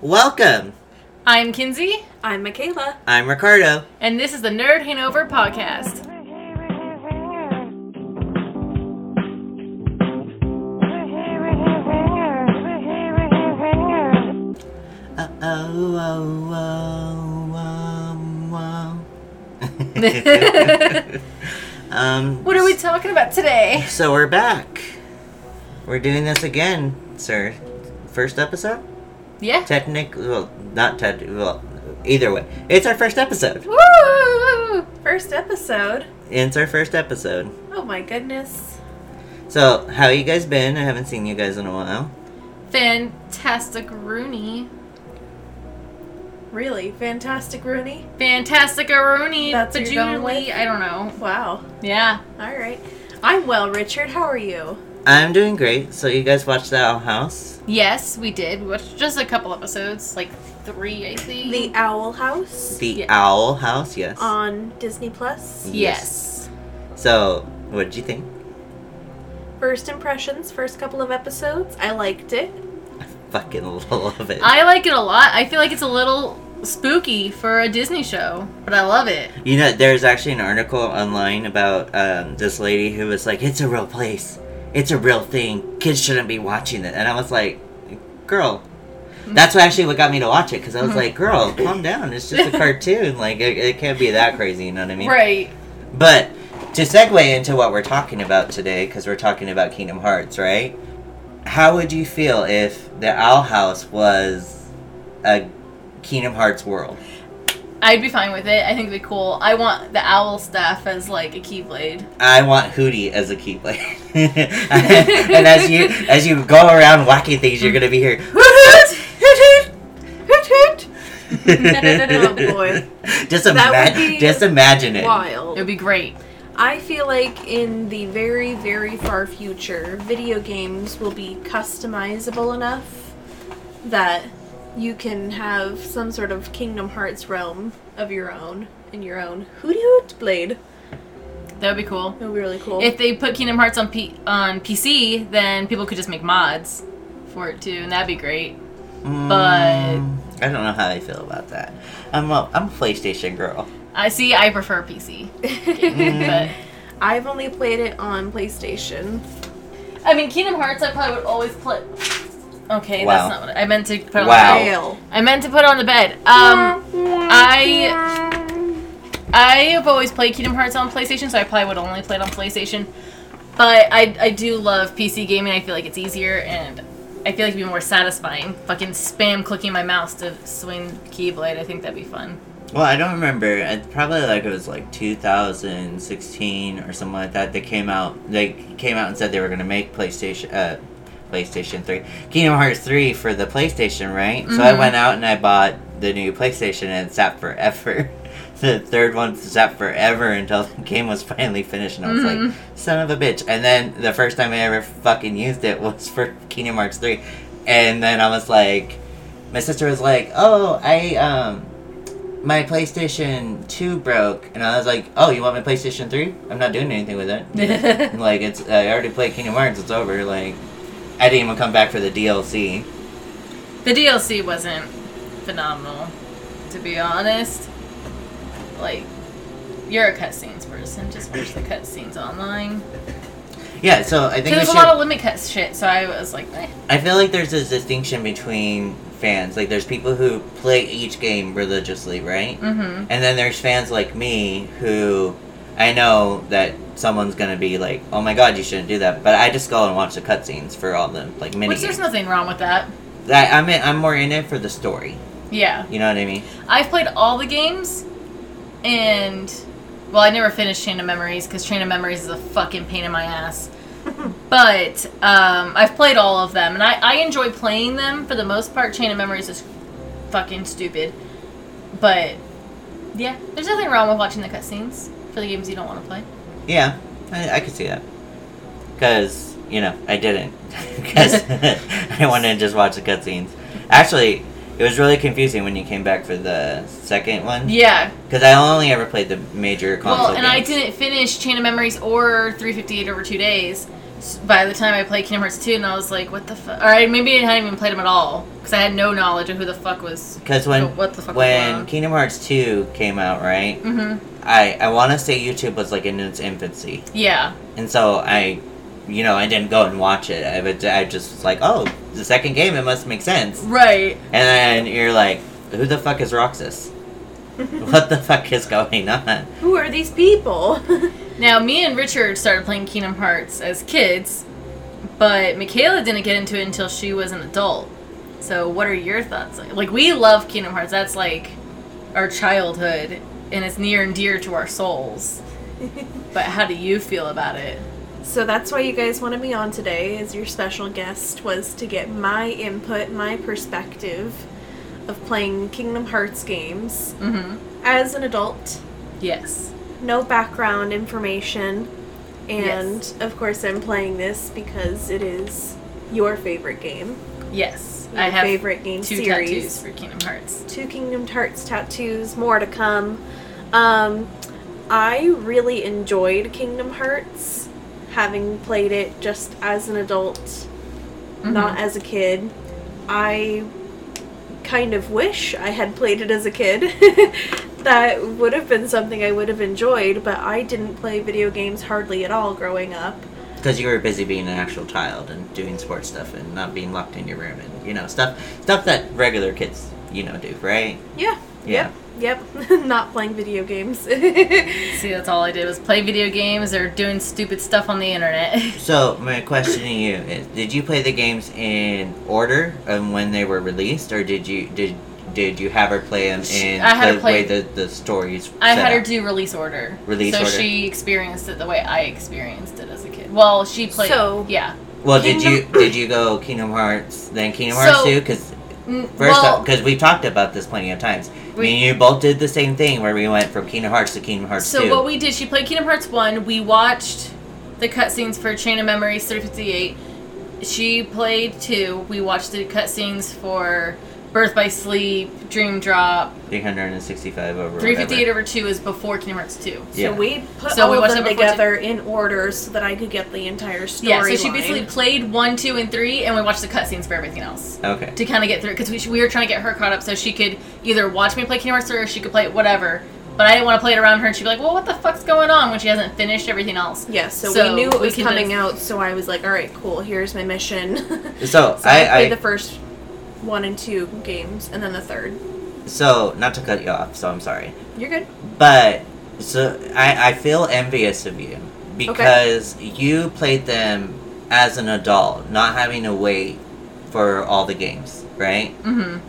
Welcome. I'm Kinsey, I'm Michaela. I'm Ricardo. and this is the Nerd Hanover podcast. Uh, oh, oh, oh, um, wow. um, What are we talking about today? so we're back. We're doing this again, sir. First episode? Yeah. Technic, well, not tech, well, either way. It's our first episode. Woo! First episode. It's our first episode. Oh my goodness. So, how you guys been? I haven't seen you guys in a while. Fantastic Rooney. Really? Fantastic, Rooney? Fantastic Rooney. That's what you're going Bajuli. with? I don't know. Wow. Yeah. Alright. I'm well, Richard. How are you? I'm doing great. So, you guys watched the Owl House? Yes, we did. We watched just a couple episodes, like three, I think. The Owl House The Yeah. Owl House, yes. on Disney Plus. yes. So, what did you think? First impressions, first couple of episodes. I liked it. I fucking love it. I like it a lot. I feel like it's a little spooky for a Disney show, but I love it. You know, there's actually an article online about um, this lady who was like, "It's a real place. It's a real thing. Kids shouldn't be watching it." And I was like, "Girl." Mm-hmm. That's what actually what got me to watch it because I was mm-hmm. like, "Girl, calm down. It's just a cartoon. Like, it, it can't be that crazy." You know what I mean? Right. But to segue into what we're talking about today, because we're talking about Kingdom Hearts, right? How would you feel if the Owl House was a Kingdom Hearts world? I'd be fine with it. I think it'd be cool. I want the owl staff as like a keyblade. I want Hooty as a keyblade. and as you as you go around whacking things, you're gonna be here. Hoot hoot! Hoot hoot! Oh, boy. Just That imagine. be Just imagine it. Wild. It'd be great. I feel like in the very, very far future, video games will be customizable enough that you can have some sort of Kingdom Hearts realm of your own in your own Hooty Hoot Blade. That would be cool. That would be really cool. If they put Kingdom Hearts on P- on PC, then people could just make mods for it too, and that'd be great. Mm, But- I don't know how I feel about that. I'm a I'm a PlayStation girl. I see. I prefer PC, but I've only played it on PlayStation. I mean Kingdom Hearts. I probably would always play. Okay, Wow. that's not what I, I meant to put on Wow. the bed. I meant to put on the bed. Um, I I have always played Kingdom Hearts on PlayStation, so I probably would only play it on PlayStation. But I, I do love PC gaming. I feel like it's easier and I feel like it'd be more satisfying. Fucking spam clicking my mouse to swing Keyblade. I think that'd be fun. Well, I don't remember. It probably like it was like 2016 or something like that. They came out. They came out and said they were gonna make PlayStation. Uh, PlayStation 3. Kingdom Hearts 3 for the PlayStation, right? So I Mhm. went out and I bought the new PlayStation and it sat forever. the third one sat forever until the game was finally finished and I was Mhm. like, son of a bitch. And then the first time I ever fucking used it was for Kingdom Hearts 3. And then I was like, my sister was like, oh, I, um, my PlayStation 2 broke. And I was like, oh, you want my PlayStation 3? I'm not doing anything with it. like, it's, I already played Kingdom Hearts, it's over. Like, I didn't even come back for the DLC. The DLC wasn't phenomenal, to be honest. Like, you're a cutscenes person. Just watch the cutscenes online. Yeah, so I think There's a lot of limit cut shit, so I was like, eh. I feel like there's a distinction between fans. Like, there's people who play each game religiously, right? Mm-hmm. And then there's fans like me who I know that someone's gonna be like, "Oh my god, you shouldn't do that," but I just go and watch the cutscenes for all the like mini Which there's nothing wrong with that. I, I'm in, I'm more in it for the story. Yeah. You know what I mean? I've played all the games, and well, I never finished Chain of Memories because Chain of Memories is a fucking pain in my ass. but um, I've played all of them, and I, I enjoy playing them for the most part. Chain of Memories is fucking stupid, but yeah, there's nothing wrong with watching the cutscenes for the games you don't want to play. Yeah, I, I could see that. Because you know I didn't because I wanted to just watch the cutscenes. Actually, it was really confusing when you came back for the second one. Yeah, Because I only ever played the major console well, and I didn't finish Chain of Memories or 358 over two days, by the time I played Kingdom Hearts 2, and I was like, what the fuck? Or I, maybe I hadn't even played them at all because I had no knowledge of who the fuck was. Because when what the fuck when. Kingdom Hearts two came out, right? Mm-hmm. I I want to say YouTube was like in its infancy, Yeah. and so I, you know, I didn't go and watch it. I would I just was like, oh, the second game, it must make sense. Right. And then you're like, who the fuck is Roxas? what the fuck is going on? Who are these people? Now, me and Richard started playing Kingdom Hearts as kids, but Michaela didn't get into it until she was an adult. So, what are your thoughts? Like, we love Kingdom Hearts. That's like our childhood, and it's near and dear to our souls. But how do you feel about it? so that's why you guys wanted me on today as your special guest was to get my input, my perspective of playing Kingdom Hearts games Mm-hmm. as an adult. Yes. No background information. And Yes. of course I'm playing this because it is your favorite game. Yes. I have favorite game two series. tattoos for Kingdom Hearts. two Kingdom Hearts tattoos, more to come. Um, I really enjoyed Kingdom Hearts, having played it just as an adult, not as a kid. I kind of wish I had played it as a kid. that would have been something I would have enjoyed, but I didn't play video games hardly at all growing up. Because you were busy being an actual child and doing sports stuff and not being locked in your room and you know stuff stuff that regular kids you know do, right? Yeah. Yeah. Yep. Yep. not playing video games. See, that's all I did was play video games or doing stupid stuff on the internet. So my question to you is: Did you play the games in order of when they were released, or did you did did you have her play them in I had her the play- way the the stories? I set had her up? do release order. Release so order. So she experienced it the way I experienced it as a kid. Well, she played. So- yeah. Well, did you did you go Kingdom Hearts then Kingdom Hearts So- two? Because first, well, because we talked about this plenty of times. We- Me and you both did the same thing where we went from Kingdom Hearts to Kingdom Hearts so two. what we did, she played Kingdom Hearts one. We watched the cutscenes for Chain of Memories 358. She played two. We watched the cutscenes for Birth by Sleep, Dream Drop. Three hundred and sixty-five over. 358 whatever. over two is before Kingdom Hearts two. So we put So all we of them that before together in order so that I could get the entire story. Yeah, so she basically played one, two, and three, and we watched the cutscenes for everything else. Okay. to kind of get through because we, we were trying to get her caught up so she could either watch me play Kingdom Hearts 3 or she could play it whatever. But I didn't want to play it around her and she'd be like, well, what the fuck's going on when she hasn't finished everything else? Yeah, so, So we knew it we was coming just- out, so I was like, all right, cool, here's my mission. So, so I, I, played I the first one and two games, and then the third. so not to cut you off, so I'm sorry. You're good. But so I, I feel envious of you because you played them as an adult, not having to wait for all the games, right? Mm-hmm.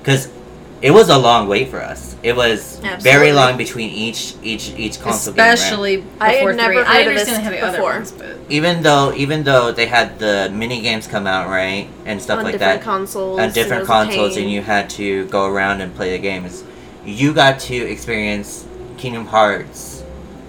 Because it was a long wait for us. It was very long between each each each console game. Especially before I had never three. heard I of understand this they have the other before. ones, but Even though even though they had the mini games come out, right, and stuff on like different that, consoles. on different it was a consoles, and you had to go around and play the games. You got to experience Kingdom Hearts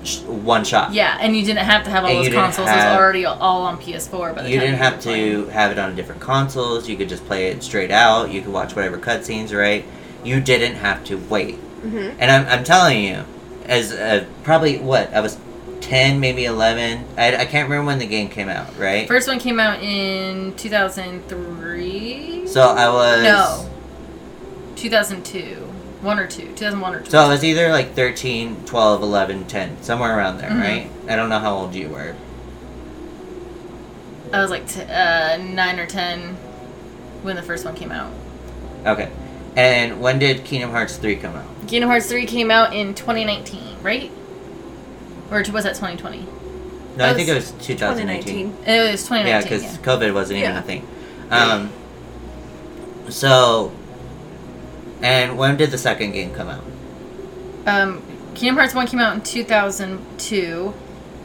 sh- one shot. yeah, and you didn't have to have all And those didn't consoles. it was already all on PS4. But You didn't were have playing. to have it on different consoles. You could just play it straight out. You could watch whatever cutscenes, right? You didn't have to wait. Mhm. And I'm, I'm telling you, as uh, probably what I was, ten maybe eleven. I, I can't remember when the game came out, right? First one came out in 2003. so I was No. 2002. One or two. 2001 or two. So I was either like 13, 12, 11, 10, somewhere around there, Mhm. right? I don't know how old you were. I was like t- uh, 9 or 10 when the first one came out. Okay. And when did Kingdom Hearts 3 come out? Kingdom Hearts 3 came out in 2019, right? Or was that 2020? No, That I think it was was 2019. 2019. It was 2019. Yeah, because Yeah, COVID wasn't even Yeah. a thing. Um, so, and when did the second game come out? Um, Kingdom Hearts 1 came out in 2002,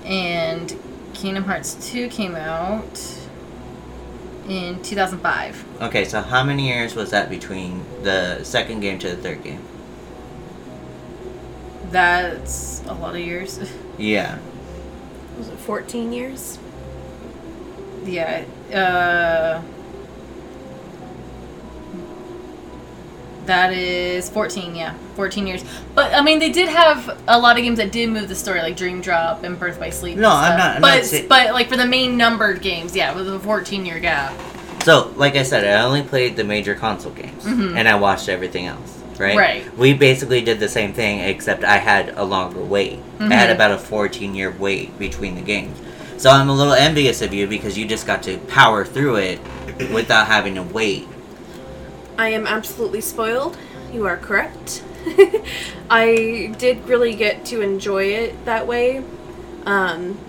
and Kingdom Hearts 2 came out in 2005. Okay, so how many years was that between the second game to the third game? That's a lot of years. Yeah. Was it 14 years? yeah. Uh, That is 14, yeah. 14 years. But, I mean, they did have a lot of games that did move the story, like Dream Drop and Birth by Sleep. No, I'm not- I'm but, not but, like, for the main numbered games, yeah, with a 14 year gap. So, like I said, I only played the major console games, Mhm. and I watched everything else. Right. Right. We basically did the same thing, except I had a longer wait. I had Mhm. about a 14 year wait between the games. So I'm a little envious of you because you just got to power through it without having to wait. I am absolutely spoiled. You are correct. I did really get to enjoy it that way. Um,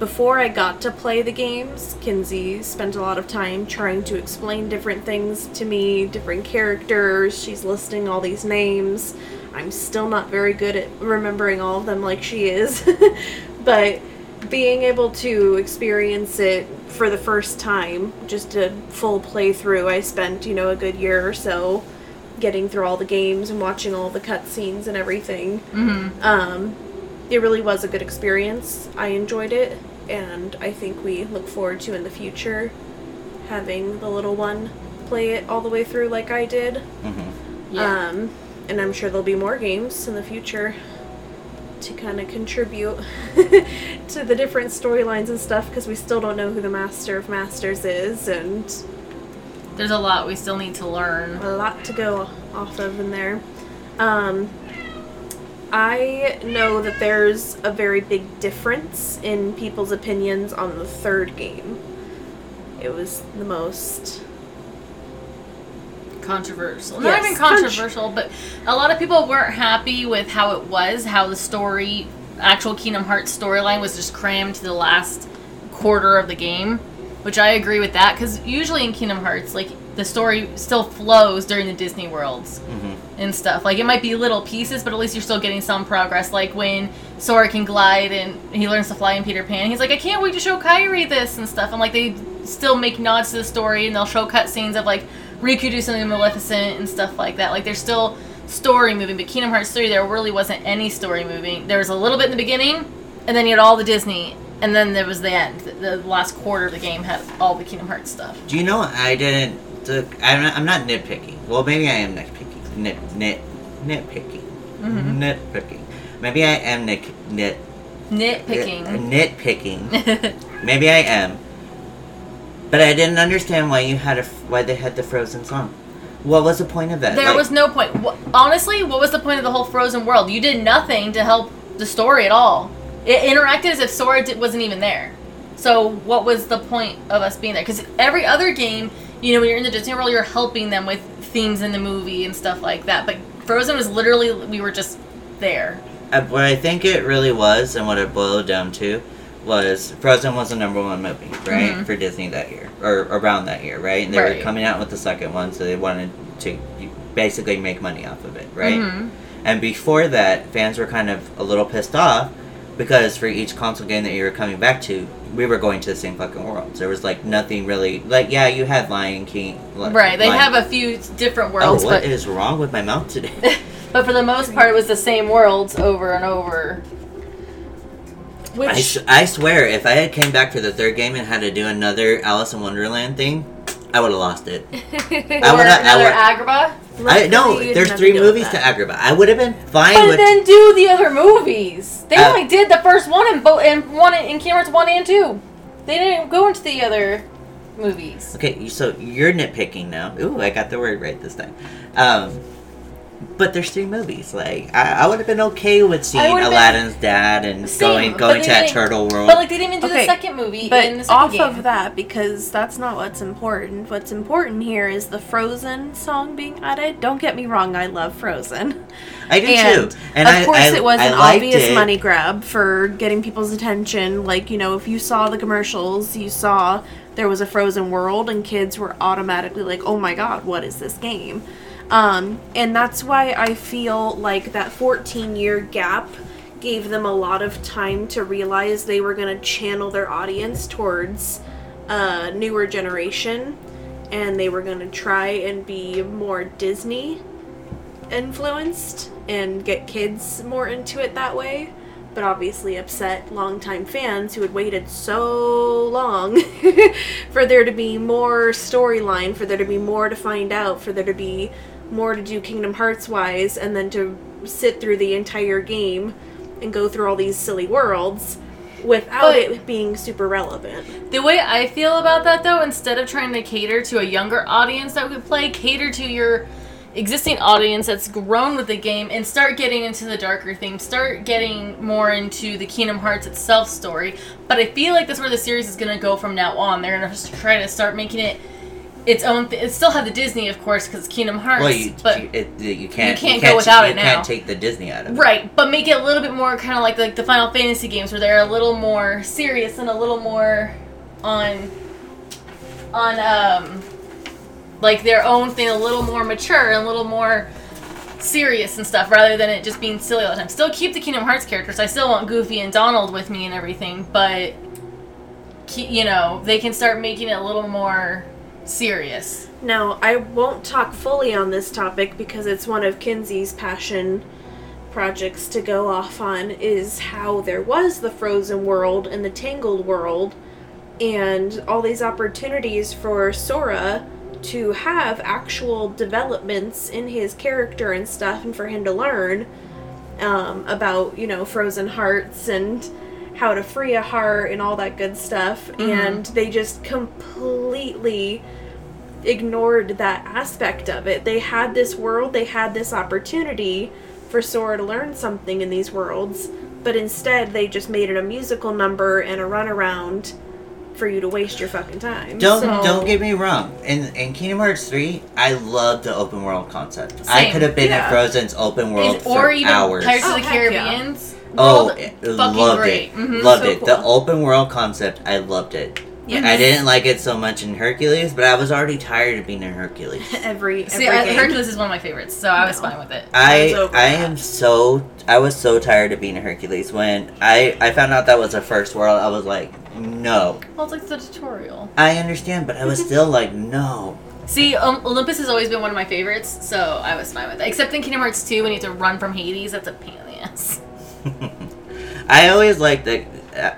before I got to play the games, Kinsey spent a lot of time trying to explain different things to me, different characters. She's listing all these names. I'm still not very good at remembering all of them like she is. but being able to experience it for the first time, just a full playthrough, I spent, you know, a good year or so getting through all the games and watching all the cutscenes and everything. Mm-hmm. Um, it really was a good experience. I enjoyed it, and I think we look forward to in the future having the little one play it all the way through like I did. hmm Yeah. Um, and I'm sure there'll be more games in the future to kind of contribute to the different storylines and stuff because we still don't know who the Master of Masters is, and There's a lot we still need to learn. a lot to go off of in there. Um, I know that there's a very big difference in people's opinions on the third game. It was the most. Controversial. Yes, Not even contr- controversial, but a lot of people weren't happy with how it was, how the story, actual Kingdom Hearts storyline was just crammed to the last quarter of the game, which I agree with that because usually in Kingdom Hearts, like the story still flows during the Disney worlds hmm and stuff. Like it might be little pieces, but at least you're still getting some progress. Like when Sora can glide and he learns to fly in Peter Pan, he's like, I can't wait to show Kairi this and stuff. And like they still make nods to the story and they'll show cutscenes of like Riku do something Maleficent and stuff like that. Like there's still story moving, but Kingdom Hearts 3 there really wasn't any story moving. There was a little bit in the beginning, and then you had all the Disney, and then there was the end. The, the last quarter of the game had all the Kingdom Hearts stuff. Do you know I didn't? I'm, not, I'm not nitpicking. Well, maybe I am nitpicking. Nit nit nitpicking. Mhm. Nitpicking. Maybe I am nit nit Nitpicking. nitpicking. Maybe I am. But I didn't understand why you had a why they had the Frozen song. What was the point of that? There Like, was no point. Honestly, what was the point of the whole Frozen world? You did nothing to help the story at all. It interacted as if Sora di- wasn't even there. So what was the point of us being there? Because every other game, you know, when you're in the Disney World, you're helping them with themes in the movie and stuff like that. But Frozen was literally we were just there. Uh, what I think it really was, and what it boiled down to, was Frozen was the number one movie, right, Mhm. for Disney that year, or around that year, right? And they Right. were coming out with the second one, so they wanted to basically make money off of it, right? Mhm. And before that, fans were kind of a little pissed off because for each console game that you were coming back to, we were going to the same fucking worlds. There was like nothing really like yeah, you had Lion King, Li- Right. They Lion- have a few different Oh, worlds, what but is wrong with my mouth today? but for the most part, it was the same worlds over and over. Which I, s- I swear, if I had came back for the third game and had to do another Alice in Wonderland thing, I would have lost it. I would- I another would- Agrabah. I no, you there's didn't have three deal with movies to that. Agrabah. I would have been fine But with. then do the other movies. They Uh, only did the first one and both and one in Kingdom Hearts one and two. They didn't go into the other movies. Okay, so you're nitpicking now. Ooh, I got the word right this time. Um, but there's three movies. Like I, I would have been okay with seeing would've been- Aladdin's dad and Same, going going to that turtle world. But like they didn't even do Okay, the second movie in the But second off game. of that, because that's not what's important. What's important here is the Frozen song being added. Don't get me wrong, I love Frozen. I do and too. And of I, course, I- it was I an obvious it. money grab for getting people's attention. Like, you know, if you saw the commercials, you saw there was a Frozen world, and kids were automatically like, oh my god, what is this game? Um, and that's why I feel like that 14 year gap gave them a lot of time to realize they were going to channel their audience towards a newer generation and they were going to try and be more Disney influenced and get kids more into it that way. But obviously upset longtime fans who had waited so long for there to be more storyline, for there to be more to find out, for there to be more to do Kingdom Hearts wise and then to sit through the entire game and go through all these silly worlds without But- it being super relevant. The way I feel about that, though, instead of trying to cater to a younger audience that would play, cater to your existing audience that's grown with the game and start getting into the darker themes, start getting more into the Kingdom Hearts itself story. But I feel like that's where the series is going to go from now on. They're going to try to start making it its own. Th- it still have the Disney, of course, because Kingdom Hearts. Well, you but you, it, you can't you can't go without you it now. can't take the Disney out of it. Right, but make it a little bit more kind of like like the Final Fantasy games, where they're a little more serious and a little more on on um like their own thing, a little more mature and a little more serious and stuff, rather than it just being silly all the time. Still keep the Kingdom Hearts characters. I still want Goofy and Donald with me and everything, but you know they can start making it a little more serious. Now, I won't talk fully on this topic because it's one of Kinsey's passion projects to go off on is how there was the frozen world and the tangled world and all these opportunities for Sora to have actual developments in his character and stuff and for him to learn um, about, you know, frozen hearts and how to free a heart and all that good stuff. And they just completely ignored that aspect of it. They had this world, they had this opportunity for Sora to learn something in these worlds, but instead they just made it a musical number and a runaround for you to waste your fucking time. Don't So- don't get me wrong. In in Kingdom Hearts three, I love the open world concept. Same. I could have been Yeah. in Frozen's open world Is- for or even hours. Pirates Oh, of the heck yeah. Caribbean's oh, it- fucking loved great. it. Mhm. Loved So it. The open world concept, I loved it. Yes. I didn't like it so much in Hercules, but I was already tired of being in Hercules. every every See, I, game. Hercules is one of my favorites, so I was fine with it. I was over I am so I was so tired of being a Hercules when I I found out that was a first world. I was like, no. Well, it's like the tutorial. I understand, but I was still like, no. See, um, Olympus has always been one of my favorites, so I was fine with it. Except in Kingdom Hearts 2, when you have to run from Hades, that's a pain in the ass. I always liked the.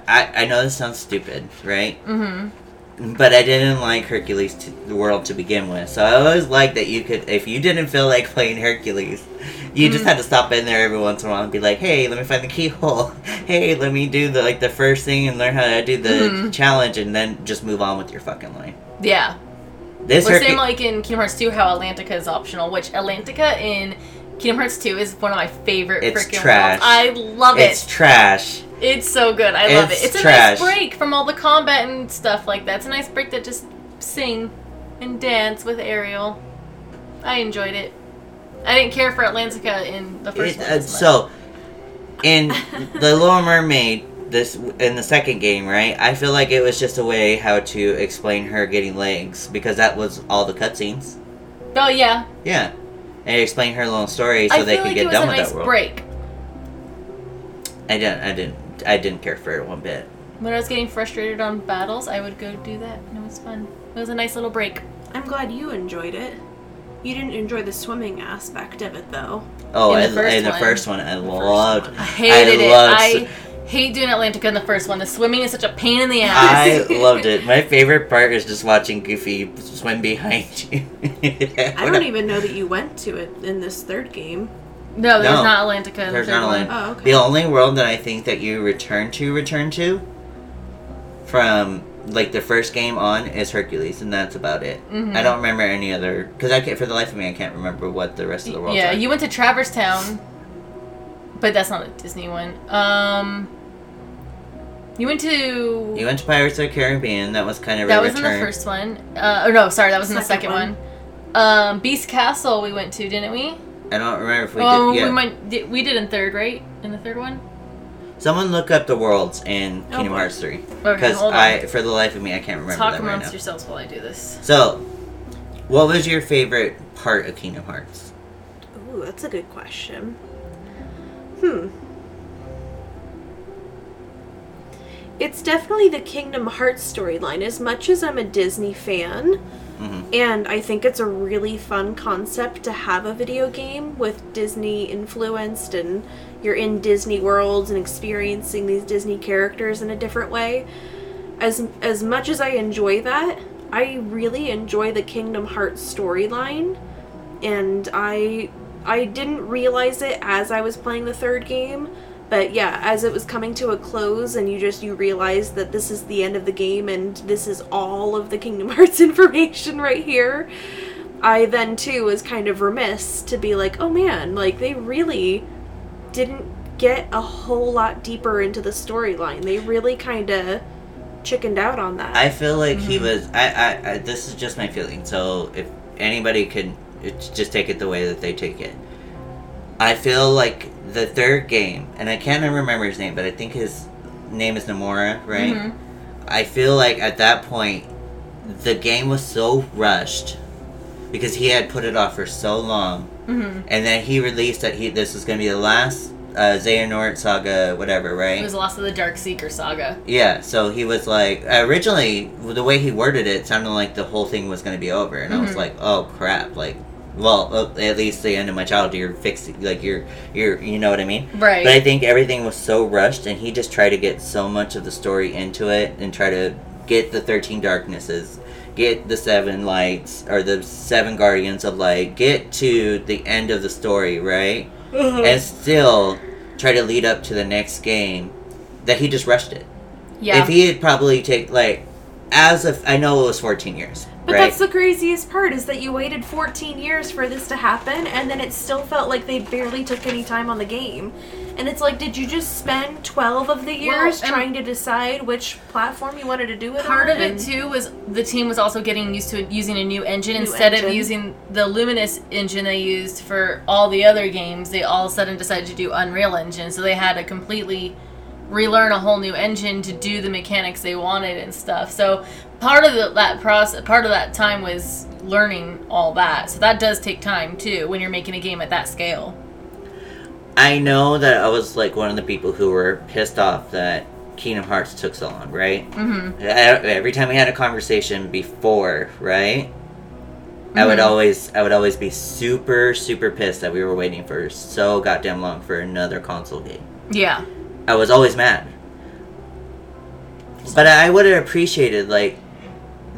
I I know this sounds stupid, right? Mm-hmm. But I didn't like Hercules to the world to begin with. So I always liked that you could, if you didn't feel like playing Hercules, you just Mhm. had to stop in there every once in a while and be like, "Hey, let me find the keyhole. Hey, let me do the like the first thing and learn how to do the Mhm. challenge, and then just move on with your fucking life." Yeah. This Or Hercu- same like in Kingdom Hearts 2, how Atlantica is optional, which Atlantica in Kingdom Hearts 2 is one of my favorite It's freaking trash. worlds. I love it. it's trash. It's so good. I love It's it. It's a trash. nice break from all the combat and stuff like that. It's a nice break to just sing and dance with Ariel. I enjoyed it. I didn't care for Atlantica in the first It- one. uh, so, in the Little Mermaid, this in the second game, right? I feel like it was just a way how to explain her getting legs because that was all the cutscenes. Oh yeah, Yeah, and explain her little story so I they feel could like get it was done a with nice that world. break. I didn't. I didn't. I didn't care for it one bit. When I was getting frustrated on battles, I would go do that, and it was fun. It was a nice little break. I'm glad you enjoyed it. You didn't enjoy the swimming aspect of it though. Oh, In I, the first in the one. first one, I first loved. one. I hated it. loved I hate doing Atlantica in the first one. The swimming is such a pain in the ass. I loved it. My favorite part is just watching Goofy swim behind you. I don't even know that you went to it in this third game. no, there's No. not Atlantica in There's the third not one. Atlantica. Oh, okay. The only world that I think that you return to, return to, from like the first game on is Hercules, and that's about it. Mhm. I don't remember any other because I can't for the life of me I can't remember what the rest of the world. Yeah, are. you went to Traverse Town, but that's not a Disney one. Um, you went to You went to Pirates of the Caribbean. That was kind of that a was in the first one. Uh, or no, sorry, that was in the Second second one. one. Um, Beast Castle we went to, didn't we? I don't remember if we oh, did. Yeah. we might did, we did in third, right? In the third one. Someone look up the worlds in Oh, Kingdom boy. Hearts three Okay, because hold on. I, for the life of me, I can't remember Talk them right amongst now. yourselves while I do this. So, what was your favorite part of Kingdom Hearts? Ooh, that's a good question. Hmm. It's definitely the Kingdom Hearts storyline. As much as I'm a Disney fan, hmm and I think it's a really fun concept to have a video game with Disney influenced and you're in Disney worlds and experiencing these Disney characters in a different way. As as much as I enjoy that, I really enjoy the Kingdom Hearts storyline and I I didn't realize it as I was playing the third game, but yeah, as it was coming to a close and you just you realize that this is the end of the game and this is all of the Kingdom Hearts information right here. I then too was kind of remiss to be like, "Oh man, like they really didn't get a whole lot deeper into the storyline. They really kind of chickened out on that." I feel like he mm-hmm. was. I, I, I. This is just my feeling. So if anybody could it's just take it the way that they take it. I feel like the third game, and I can't remember his name, but I think his name is Nomura, right? Mhm. I feel like at that point, the game was so rushed because he had put it off for so long, Mhm. and then he released that he this was going to be the last uh, Xehanort saga, whatever, right? It was Lost of the Dark Seeker saga. Yeah, so he was like, originally, the way he worded it sounded like the whole thing was going to be over. And I was Mhm. like, oh crap, like, well, uh, at least the end of my childhood, you're fixing, like, you're, you're, you know what I mean? Right. But I think everything was so rushed, and he just tried to get so much of the story into it and try to get the 13 darknesses, get the seven lights, or the seven guardians of light, get to the end of the story, right? And still try to lead up to the next game that he just rushed it. yeah. If he had probably take like as of I know it was 14 years, But right? that's the craziest part is that you waited 14 years for this to happen and then it still felt like they barely took any time on the game. And it's like, did you just spend 12 of the years and- trying to decide which platform you wanted to do it on? Part on? of it too was the team was also getting used to using a new engine New instead of using the Luminous engine they used for all the other games. They all of a sudden decided to do Unreal Engine, so they had a completely relearn a whole new engine to do the mechanics they wanted and stuff. So part of the, that process, part of that time was learning all that. So that does take time too when you're making a game at that scale. I know that I was like one of the people who were pissed off that Kingdom Hearts took so long, right? Mm-hmm. Every time we had a conversation before, right? I would Mhm. always I would always be super super pissed that we were waiting for so goddamn long for another console game. Yeah. I was always mad. But I would have appreciated like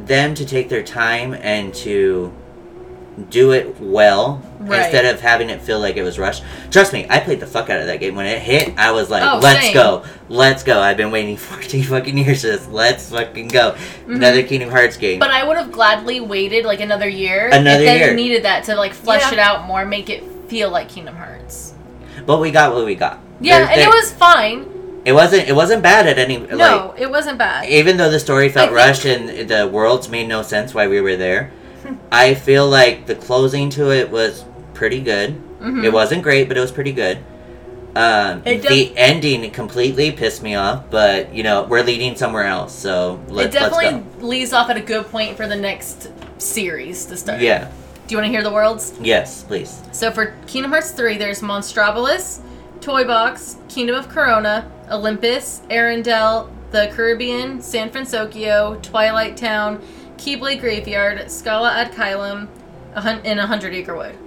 them to take their time and to do it well Right. instead of having it feel like it was rushed. Trust me, I played the fuck out of that game. When it hit, I was like, Oh, "Let's same. go, let's go!" I've been waiting 14 fucking years for this. Let's fucking go. Another Kingdom Hearts game. Mm-hmm. But I would have gladly waited like another year Another if they year. needed that to like flesh Yeah. it out more, make it feel like Kingdom Hearts. But we got what we got. Yeah, There- and there- it was fine. It wasn't. It wasn't bad at any. Like, no, it wasn't bad. even though the story felt think- rushed and the worlds made no sense why we were there, I feel like the closing to it was pretty good. Mhm. It wasn't great, but it was pretty good. Um, It the ending completely pissed me off, but you know we're leading somewhere else, so it let's, let's definitely go. leaves off at a good point for the next series to start. Yeah. Do you want to hear the worlds? Yes, please. So for Kingdom Hearts 3, there's Monstropolis, Toy Box, Kingdom of Corona, Olympus, Arendelle, the Caribbean, San Francisco, Twilight Town, Keyblade Graveyard, Scala ad Caelum, a and a Hundred Acre Wood.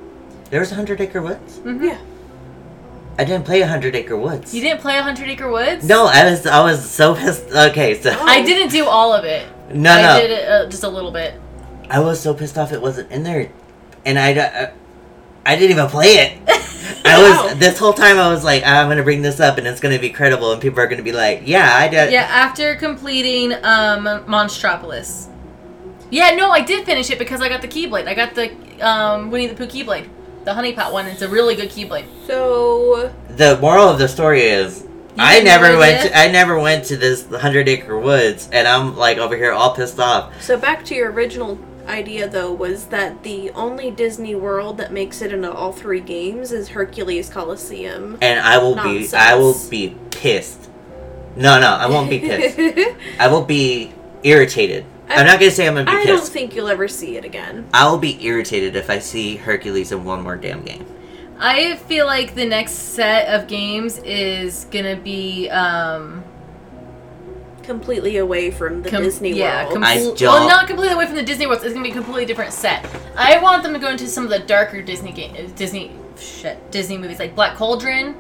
There was a Hundred Acre Woods. Yeah. I didn't play a Hundred Acre Woods. You didn't play a Hundred Acre Woods? No, I was I was so pissed. Okay, so I didn't do all of it. no I no. did it uh, just a little bit. I was so pissed off it wasn't in there, and I, uh, I didn't even play it. I Wow. was this whole time I was like, I'm gonna bring this up and it's gonna be credible, and people are gonna be like, Yeah, I did. Yeah, after completing um, Monstropolis. Yeah, no, I did finish it because I got the Keyblade. I got the um, Winnie the Pooh Keyblade. The Honey Pot one. It's a really good Keyblade. So, The moral of the story is, I never went. To, I never went to this Hundred Acre Woods, and I'm like over here all pissed off. so back to your original idea though was that the only Disney World that makes it into all three games is Hercules Coliseum. And I will be. I will be pissed. No, no, I won't be pissed. I will be irritated. I, am not gonna say I'm gonna be pissed. I don't think you'll ever see it again. I will be irritated if I see Hercules in one more damn game. I feel like the next set of games is gonna be um Completely away from the com- Disney yeah, World. I comple- don't- well, not completely away from the Disney World. It's gonna be a completely different set. I want them to go into some of the darker Disney game, Disney shit, Disney movies like Black Cauldron.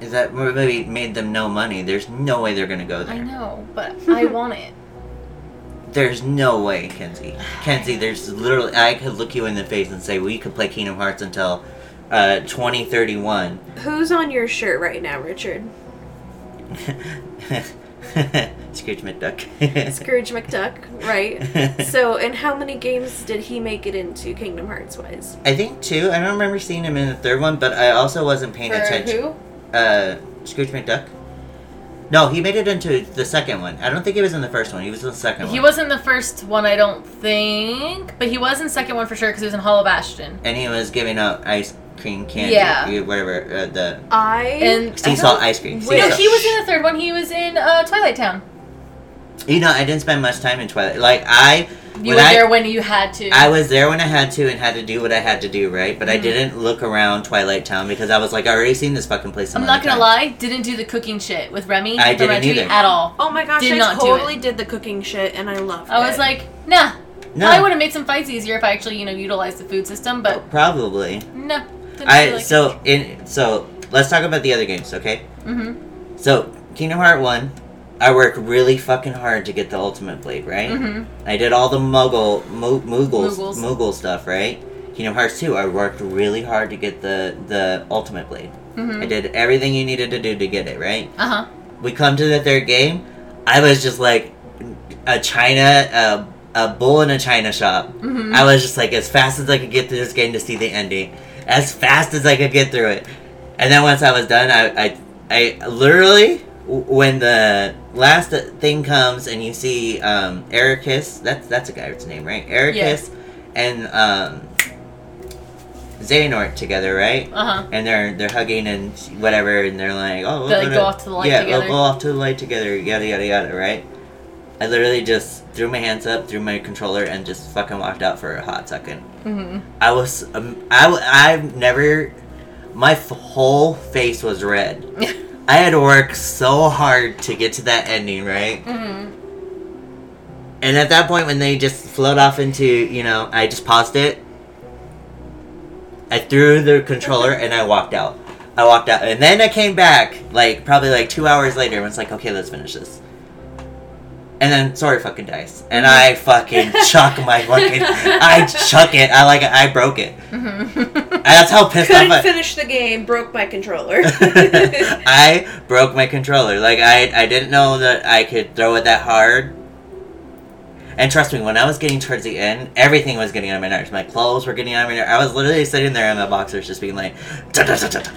Is that maybe made them no money? There's no way they're gonna go there. I know, but I want it. There's no way, Kenzie. Kenzie, there's literally. I could look you in the face and say we could play Kingdom Hearts until uh, 2031. Who's on your shirt right now, Richard? Scrooge McDuck. Scrooge McDuck, right? so, and how many games did he make it into Kingdom Hearts wise? I think two. I don't remember seeing him in the third one, but I also wasn't paying For attention. who? Uh, Scrooge McDuck. No, he made it into the second one. I don't think he was in the first one. He was in the second one. He wasn't the first one, I don't think, but he was in the second one for sure because he was in Hollow Bastion. and he was giving out ice cream candy. Yeah. Whatever. Uh, the I And sea I salt don't- ice cream. sea Wait, No, salt. he was in the third one. He was in uh, Twilight Town. You know, I didn't spend much time in Twilight. Like I, You were I, there when you had to. I was there when I had to and had to do what I had to do, right? But I Mhm. didn't look around Twilight Town because I was like, I already seen this fucking place. I'm not gonna times. lie, didn't do the cooking shit with Remy. I or didn't Ratatouille either. at all. Oh my gosh, Did I not totally did the cooking shit and I loved I it. was like, nah. No, I would have made some fights easier if I actually, you know, utilized the food system, but probably. no. I feel like so in so let's talk about the other games, okay? Mm-hmm. So Kingdom Heart one, I worked really fucking hard to get the Ultimate Blade, right? Mm-hmm. I did all the Muggle Mo- Moogles Moogles. Moogle stuff, right? Kingdom Hearts two, I worked really hard to get the the Ultimate Blade. I Mm-hmm. did everything you needed to do to get it, right? Uh huh. We come to the third game, I was just like a China a, a bull in a China shop. Mm-hmm. I was just like as fast as I could get through this game to see the ending, as fast as I could get through it, and then once I was done, I I, I literally when the last thing comes and you see um, Eraqus, that's that's a guy's name, right? Eraqus and um, Xehanort together, right? Uh huh. And they're they're hugging and whatever, and they're like, oh, They, like, go off to the light yeah, together. we'll go off to the light together, yada yada yada, right? I literally just threw my hands up, threw my controller, and just fucking walked out for a hot second. Mm-hmm. I was, um, I, I've never, my f- whole face was red. I had worked so hard to get to that ending, right? mm-hmm. And at that point, when they just float off into, you know, I just paused it. I threw the controller and I walked out. I walked out, and then I came back, like probably like two hours later, and was like, "Okay, let's finish this." And then sorry, fucking dice, and I fucking chuck my fucking, I chuck it. I like, I broke it. Mm-hmm. And that's how pissed off couldn't I. finish the game, broke my controller. I broke my controller. Like I, I didn't know that I could throw it that hard. And trust me, when I was getting towards the end, everything was getting on my nerves. My clothes were getting on my nerves. I was literally sitting there in my boxers, just being like, "Da, da, da, da, da."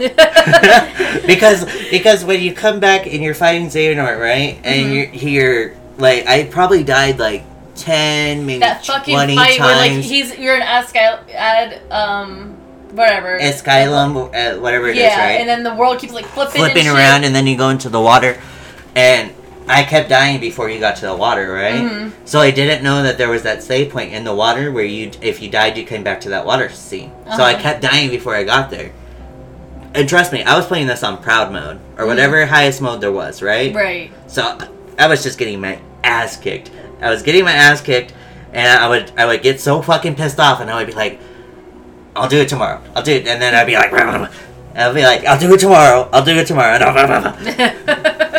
because because when you come back and you're fighting Xehanort, right, and Mhm. you're here, like I probably died like ten, maybe that fucking twenty fight where like he's you're an Asky ad um whatever Escalum, uh, whatever it is, yeah, right? and then the world keeps like flipping, flipping and around and then you go into the water and I kept dying before you got to the water, right? Mhm. So I didn't know that there was that save point in the water where you, if you died, you came back to that water scene. So I Uh-huh. kept dying before I got there. And trust me, I was playing this on proud mode or Mhm. whatever highest mode there was, right? Right. So I was just getting my ass kicked. I was getting my ass kicked, and I would I would get so fucking pissed off, and I would be like, "I'll do it tomorrow. I'll do it," and then I'd be like, "I'll be like, I'll do it tomorrow. I'll do it tomorrow."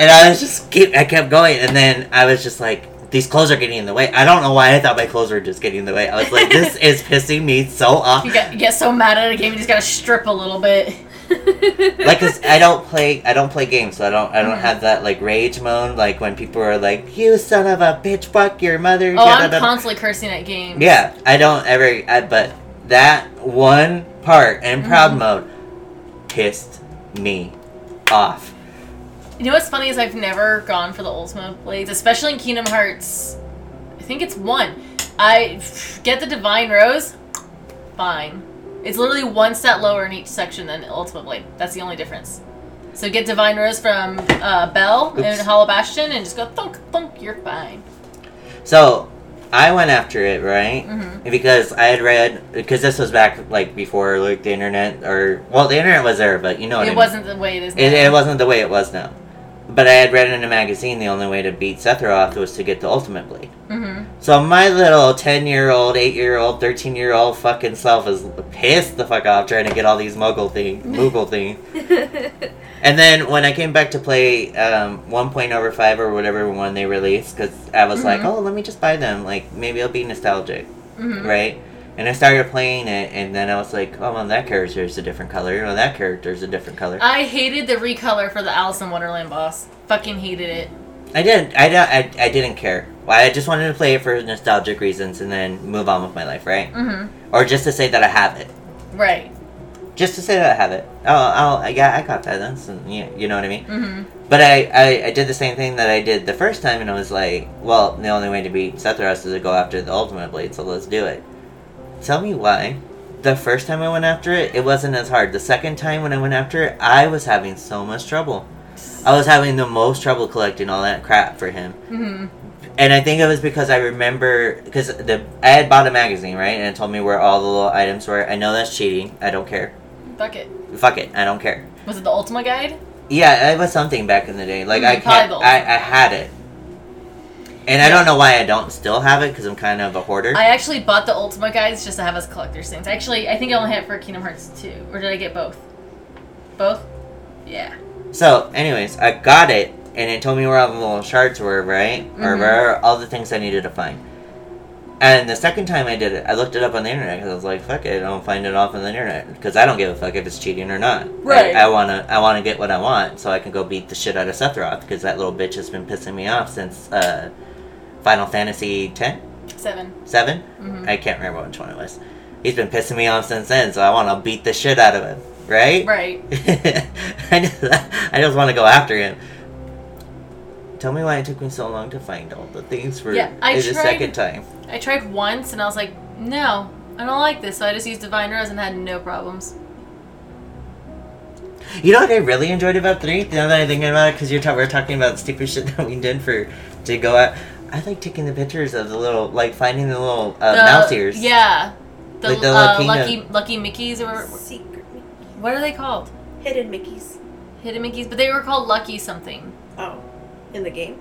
And I was just keep I kept going, and then I was just like. These clothes are getting in the way. I don't know why I thought my clothes were just getting in the way. I was like, this is pissing me so off. you get you get so mad at a game, you just gotta strip a little bit. like cause I don't play I don't play games so I don't I don't Mhm. have that like rage mode like when people are like you son of a bitch fuck your mother Oh, I'm da-da-da." constantly cursing at games. yeah I don't ever I, but that one part in proud Mhm. mode pissed me off You know what's funny is I've never gone for the Ultimate Blades, especially in Kingdom Hearts. I think it's one. I get the Divine Rose, fine. It's literally one stat lower in each section than Ultimate Blade. That's the only difference. So get Divine Rose from uh, Belle Oops. and Hollow Bastion and just go thunk thunk. You're fine. so I went after it right hmm because I had read because this was back like before like the internet or well the internet was there but you know what I It mean. wasn't the way it is now. It, it wasn't the way it was now. But I had read in a magazine the only way to beat Sephiroth was to get the Ultimate Blade. hmm So my little 10 year old, 8 year old, 13 year old fucking self is pissed the fuck off trying to get all these Moogle thing, Moogle thing. And then when I came back to play um, 1.0 over 5 or whatever one they released, because I was like, Mhm. oh, let me just buy them. Like, maybe I'll be nostalgic, Mhm. right? And I started playing it, and then I was like, oh, well, that character is a different color. Well, that character is a different color. I hated the recolor for the Alice in Wonderland boss. Fucking hated it. I didn't. I, don't- I, I didn't care. Well, I just wanted to play it for nostalgic reasons and then move on with my life, right? Mm-hmm. Or just to say that I have it. Right. Just to say that I have it. Oh, oh, I got, I got that. That's, you, you know what I mean? Mm-hmm. But I, I, I did the same thing that I did the first time, and I was like, well, the only way to beat Sephiroth is to go after the Ultimate Blade, so let's do it. Tell me why. The first time I went after it, it wasn't as hard. The second time when I went after it, I was having so much trouble. I was having the most trouble collecting all that crap for him. Mm-hmm. And I think it was because I remember because the I had bought a magazine right, and it told me where all the little items were. I know that's cheating. I don't care. Fuck it. Fuck it. I don't care. Was it the Ultima Guide? Yeah, it was something back in the day. Like I Mhm, probably can't. I, I had it, and I don't know why I don't still have it because I'm kind of a hoarder. I actually bought the Ultima Guides just to have as collector's things. Actually, I think I only had it for Kingdom Hearts 2. Or did I get both? Both? Yeah. so, anyways, I got it, and it told me where all the little shards were, right, or Mhm. where all the things I needed to find. And the second time I did it, I looked it up on the internet because I was like, "Fuck it, I don't find it off on the internet because I don't give a fuck if it's cheating or not. Right. I, I wanna, I wanna get what I want so I can go beat the shit out of Sephiroth because that little bitch has been pissing me off since uh, Final Fantasy X, Seven. 7 Mhm. I can't remember which one it was. He's been pissing me off since then, so I want to beat the shit out of him, right? Right. I just, I just want to go after him. Tell me why it took me so long to find all the things for Yeah, I the tried- second time. I tried once and I was like, no, I don't like this. So I just used Divine Rose and had no problems. You know what I really enjoyed about three? Now that I'm thinking about it, because ta- we're talking about stupid shit that we did for to go out. I like taking the pictures of the little, like finding the little uh, The- mouse ears. Yeah. The, Like the uh, Lucky- lucky lucky Mickeys or Secret Mickey. what are they called? Hidden Mickeys. Hidden Mickeys, but they were called Lucky something. Oh, in the game.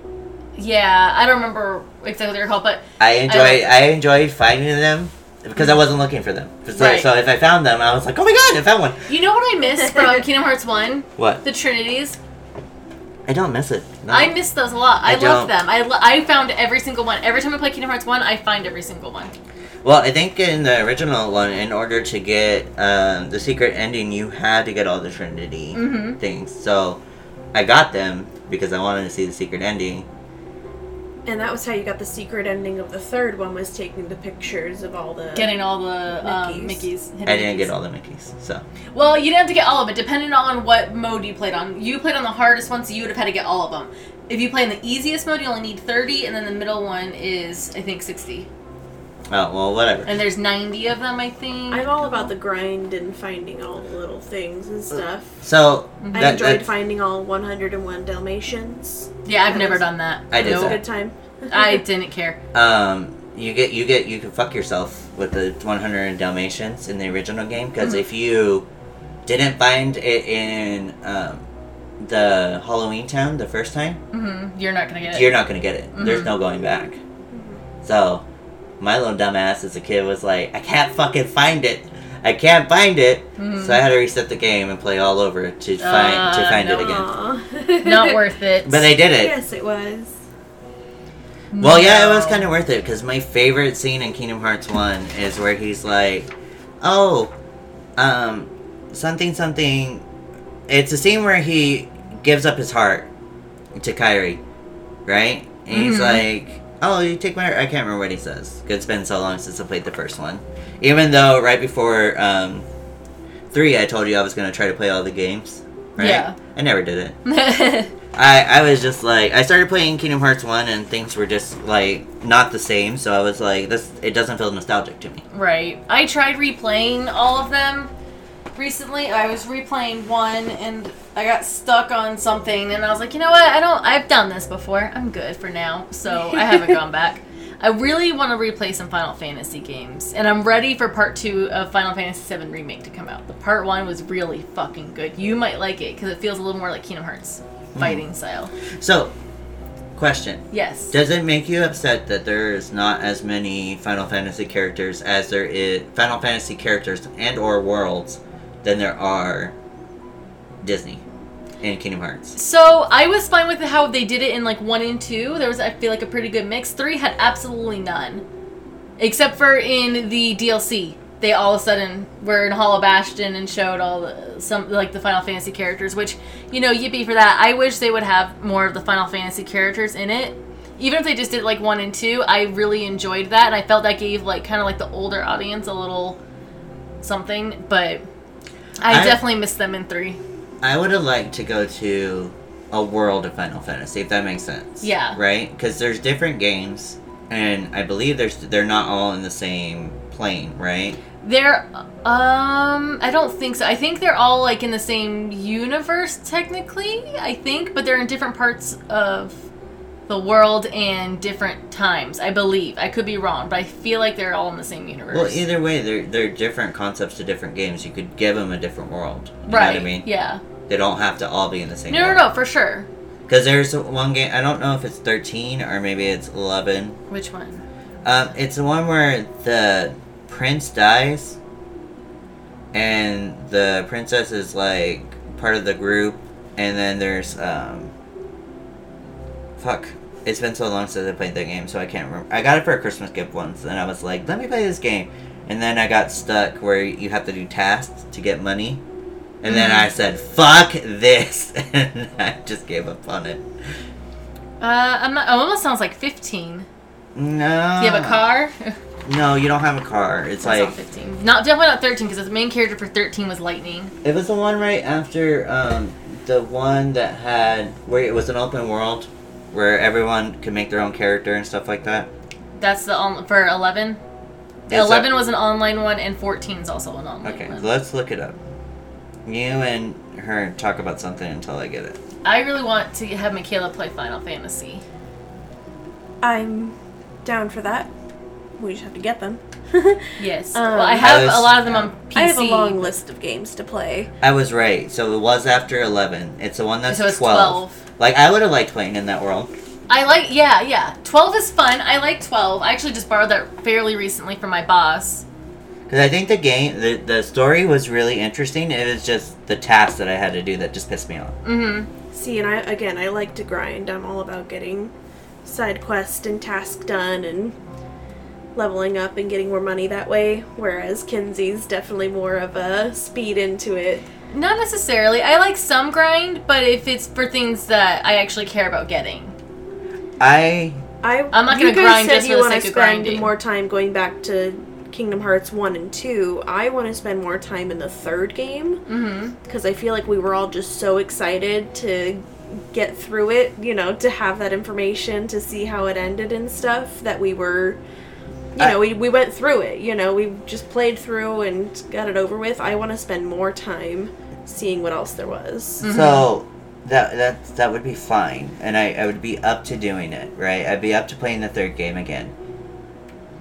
Yeah, I don't remember exactly what they were called, but I enjoy like- I, enjoyed finding them because I wasn't looking for them. So, Right. so if I found them, I was like, oh my god, I found one. you know what I missed from Kingdom Hearts One? What? The Trinities. I don't miss it. No. I miss those a lot. I, I love them. I, lo- I found every single one. Every time I play Kingdom Hearts 1, I find every single one. Well, I think in the original one, in order to get um, the secret ending, you had to get all the Trinity Mhm. things. So I got them because I wanted to see the secret ending. And that was how you got the secret ending of the third one was taking the pictures of all the Getting all the um, Mickeys. Mickeys. I didn't Mickeys. get all the Mickeys, so Well, you didn't have to get all of it, depending on what mode you played on. You played on the hardest one, so you would have had to get all of them. If you play in the easiest mode, you only need 30, and then the middle one is, I think, 60. Oh well, whatever. And there's 90 of them, I think. I'm all about the grind and finding all the little things and stuff. So Mhm. I that, enjoyed that- finding all 101 Dalmatians. Yeah, I've That never done that. I did It was a that. good time. I didn't care. um, you get you get you can fuck yourself with the 100 Dalmatians in the original game because Mhm. if you didn't find it in um, the Halloween Town the first time, hmm You're not gonna get it. you're not gonna get it. There's Mhm. no going back. So, my little dumbass as a kid was like, I can't fucking find it. I can't find it. Mhm. So I had to reset the game and play all over to find to Uh, find no. it again. Not worth it. But I did it. Yes, it was. Well, yeah, it was kind of worth it because my favorite scene in Kingdom Hearts One is where he's like, "Oh, um, something, something." It's a scene where he gives up his heart to Kairi, right? And he's Mhm. like, "Oh, you take my heart." I can't remember what he says. It's been so long since I played the first one. Even though right before um, three, I told you I was gonna try to play all the games. Right? Yeah. I never did it. I, I was just like I started playing Kingdom Hearts one and things were just like not the same so I was like this it doesn't feel nostalgic to me. Right. I tried replaying all of them recently. I was replaying one and I got stuck on something and I was like, you know what? I don't I've done this before. I'm good for now. So I haven't gone back. I really want to replay some Final Fantasy games. And I'm ready for part two of Final Fantasy VII Remake to come out. The part one was really fucking good. You might like it because it feels a little more like Kingdom Hearts hmm. fighting style. So, question: Yes. Does it make you upset that there's not as many Final Fantasy characters as there is Final Fantasy characters and or worlds than there are Disney? and Kingdom Hearts. So I was fine with how they did it in like one and two. There was I feel like a pretty good mix. Three had absolutely none, except for in the DLC. They all of a sudden were in Hollow Bastion and showed all the some like the Final Fantasy characters, which you know yippee for that. I wish they would have more of the Final Fantasy characters in it. Even if they just did like one and two, I really enjoyed that, and I felt that gave like kind of like the older audience a little something. But I, I- definitely missed them in three. I would have liked to go to a world of Final Fantasy, if that makes sense. Yeah. Right? Because there's different games, and I believe there's they're not all in the same plane, right? They're um I don't think so. I think they're all like in the same universe technically, I think, but they're in different parts of the world and different times, I believe. I could be wrong, but I feel like they're all in the same universe. Well, either way, they're they're different concepts to different games. You could give them a different world. You right. know what I mean? Yeah. They don't have to all be in the same. No, no, no, for sure. Because there's one game. I don't know if it's 13 or maybe it's 11. Which one? Um, it's the one where the prince dies, and the princess is like part of the group, and then there's um. Fuck. It's been so long since I played that game, so I can't remember. I got it for a Christmas gift once, and I was like, "Let me play this game," and then I got stuck where you have to do tasks to get money, and then Mhm. I said, "Fuck this," and I just gave up on it. Uh I'm not oh, it almost sounds like 15. No. Do you have a car? No, you don't have a car. It's That's like not 15. Not definitely not 13 because the main character for 13 was Lightning. It was the one right after um, the one that had where it was an open world where everyone could make their own character and stuff like that. That's the on, for 11. Is that- 11 was an online one and 14 is also an online Okay, one. let's look it up. You and her talk about something until I get it. I really want to have Michaela play Final Fantasy. I'm down for that. We just have to get them. Yes. Um, well, I have I was- a lot of them on PC. I have a long list of games to play. I was right. So it was after eleven. It's the one that's So it's 12. 12. Like I would have liked playing in that world. I like, yeah, yeah. 12 is fun. I like 12. I actually just borrowed that fairly recently from my boss. Because I think the game, the, the story was really interesting. It was just the task that I had to do that just pissed me off. Mm hmm. See, and I again, I like to grind. I'm all about getting side quest and task done and leveling up and getting more money that way. Whereas Kinsey's definitely more of a speed into it. Not necessarily. I like some grind, but if it's for things that I actually care about getting. I I I'm not gonna guys grind said just you for the wanna sake of spend grinding. more time going back to Kingdom Hearts one and two. I want to spend more time in the third game Mm hmm. because I feel like we were all just so excited to get through it, you know, to have that information, to see how it ended and stuff, that we were, you I- know, we, we went through it, you know, we just played through and got it over with. I want to spend more time seeing what else there was. So that that that would be fine, and I, I would be up to doing it, right? I'd be up to playing the third game again.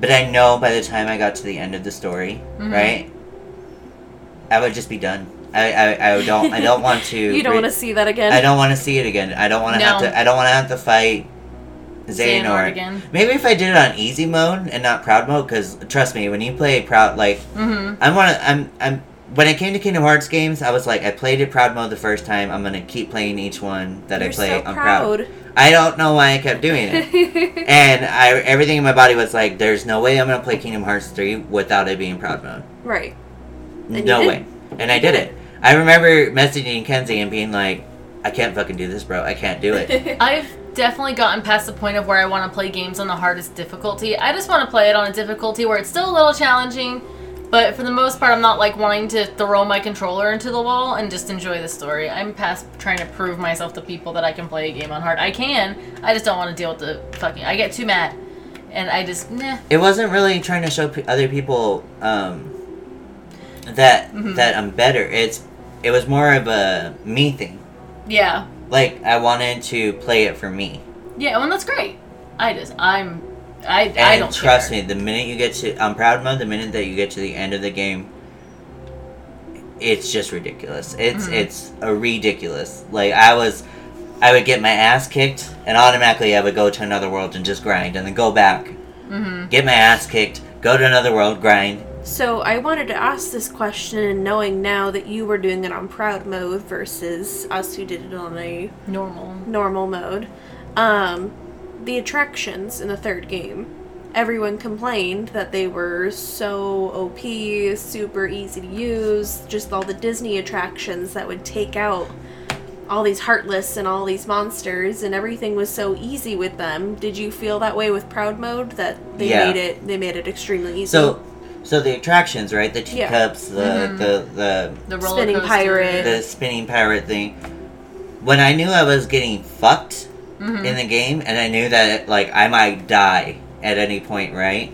But I know by the time I got to the end of the story, Mhm. right, I would just be done. I I, I don't I don't want to. You don't re- want to see that again? I don't want to see it again. I don't want to have to. I don't want to have to fight Xehanort again. Maybe if I did it on easy mode and not proud mode, because trust me, when you play proud, like Mm hmm. I want to. I'm. I'm. When it came to Kingdom Hearts games, I was like, I played it proud mode the first time. I'm gonna keep playing each one that You're I play so on proud. proud. I don't know why I kept doing it, and I everything in my body was like, there's no way I'm gonna play Kingdom Hearts three without it being proud mode. right. And no way. And I did it. I remember messaging Kenzie and being like, I can't fucking do this, bro. I can't do it. I've definitely gotten past the point of where I want to play games on the hardest difficulty. I just want to play it on a difficulty where it's still a little challenging, but for the most part, I'm not like wanting to throw my controller into the wall and just enjoy the story. I'm past trying to prove myself to people that I can play a game on hard. I can. I just don't want to deal with the fucking. I get too mad, and I just nah. it wasn't really trying to show p- other people um, that Mhm. that I'm better. It's it was more of a me thing. Yeah, Like I wanted to play it for me. yeah. Well, that's great. I just I'm. I, And I don't trust care. me, the minute you get to I'm proud mode, the minute that you get to the end of the game, it's just ridiculous. It's Mhm. it's a ridiculous. Like I was, I would get my ass kicked, and automatically I would go to another world and just grind, and then go back, Mm-hmm. get my ass kicked, go to another world, grind, So I wanted to ask this question, and knowing now that you were doing it on proud mode versus us who did it on a Normal. normal mode, um, the attractions in the third game. Everyone complained that they were so OP, super easy to use, just all the Disney attractions that would take out all these heartless and all these monsters and everything was so easy with them. Did you feel that way with proud mode that they Yeah. made it they made it extremely easy? So, so the attractions, right? The Yeah. teacups, the, Mhm. the the The roller Spinning coaster. pirate. the spinning pirate thing. When I knew I was getting fucked Mhm. in the game, and I knew that like I might die at any point, right?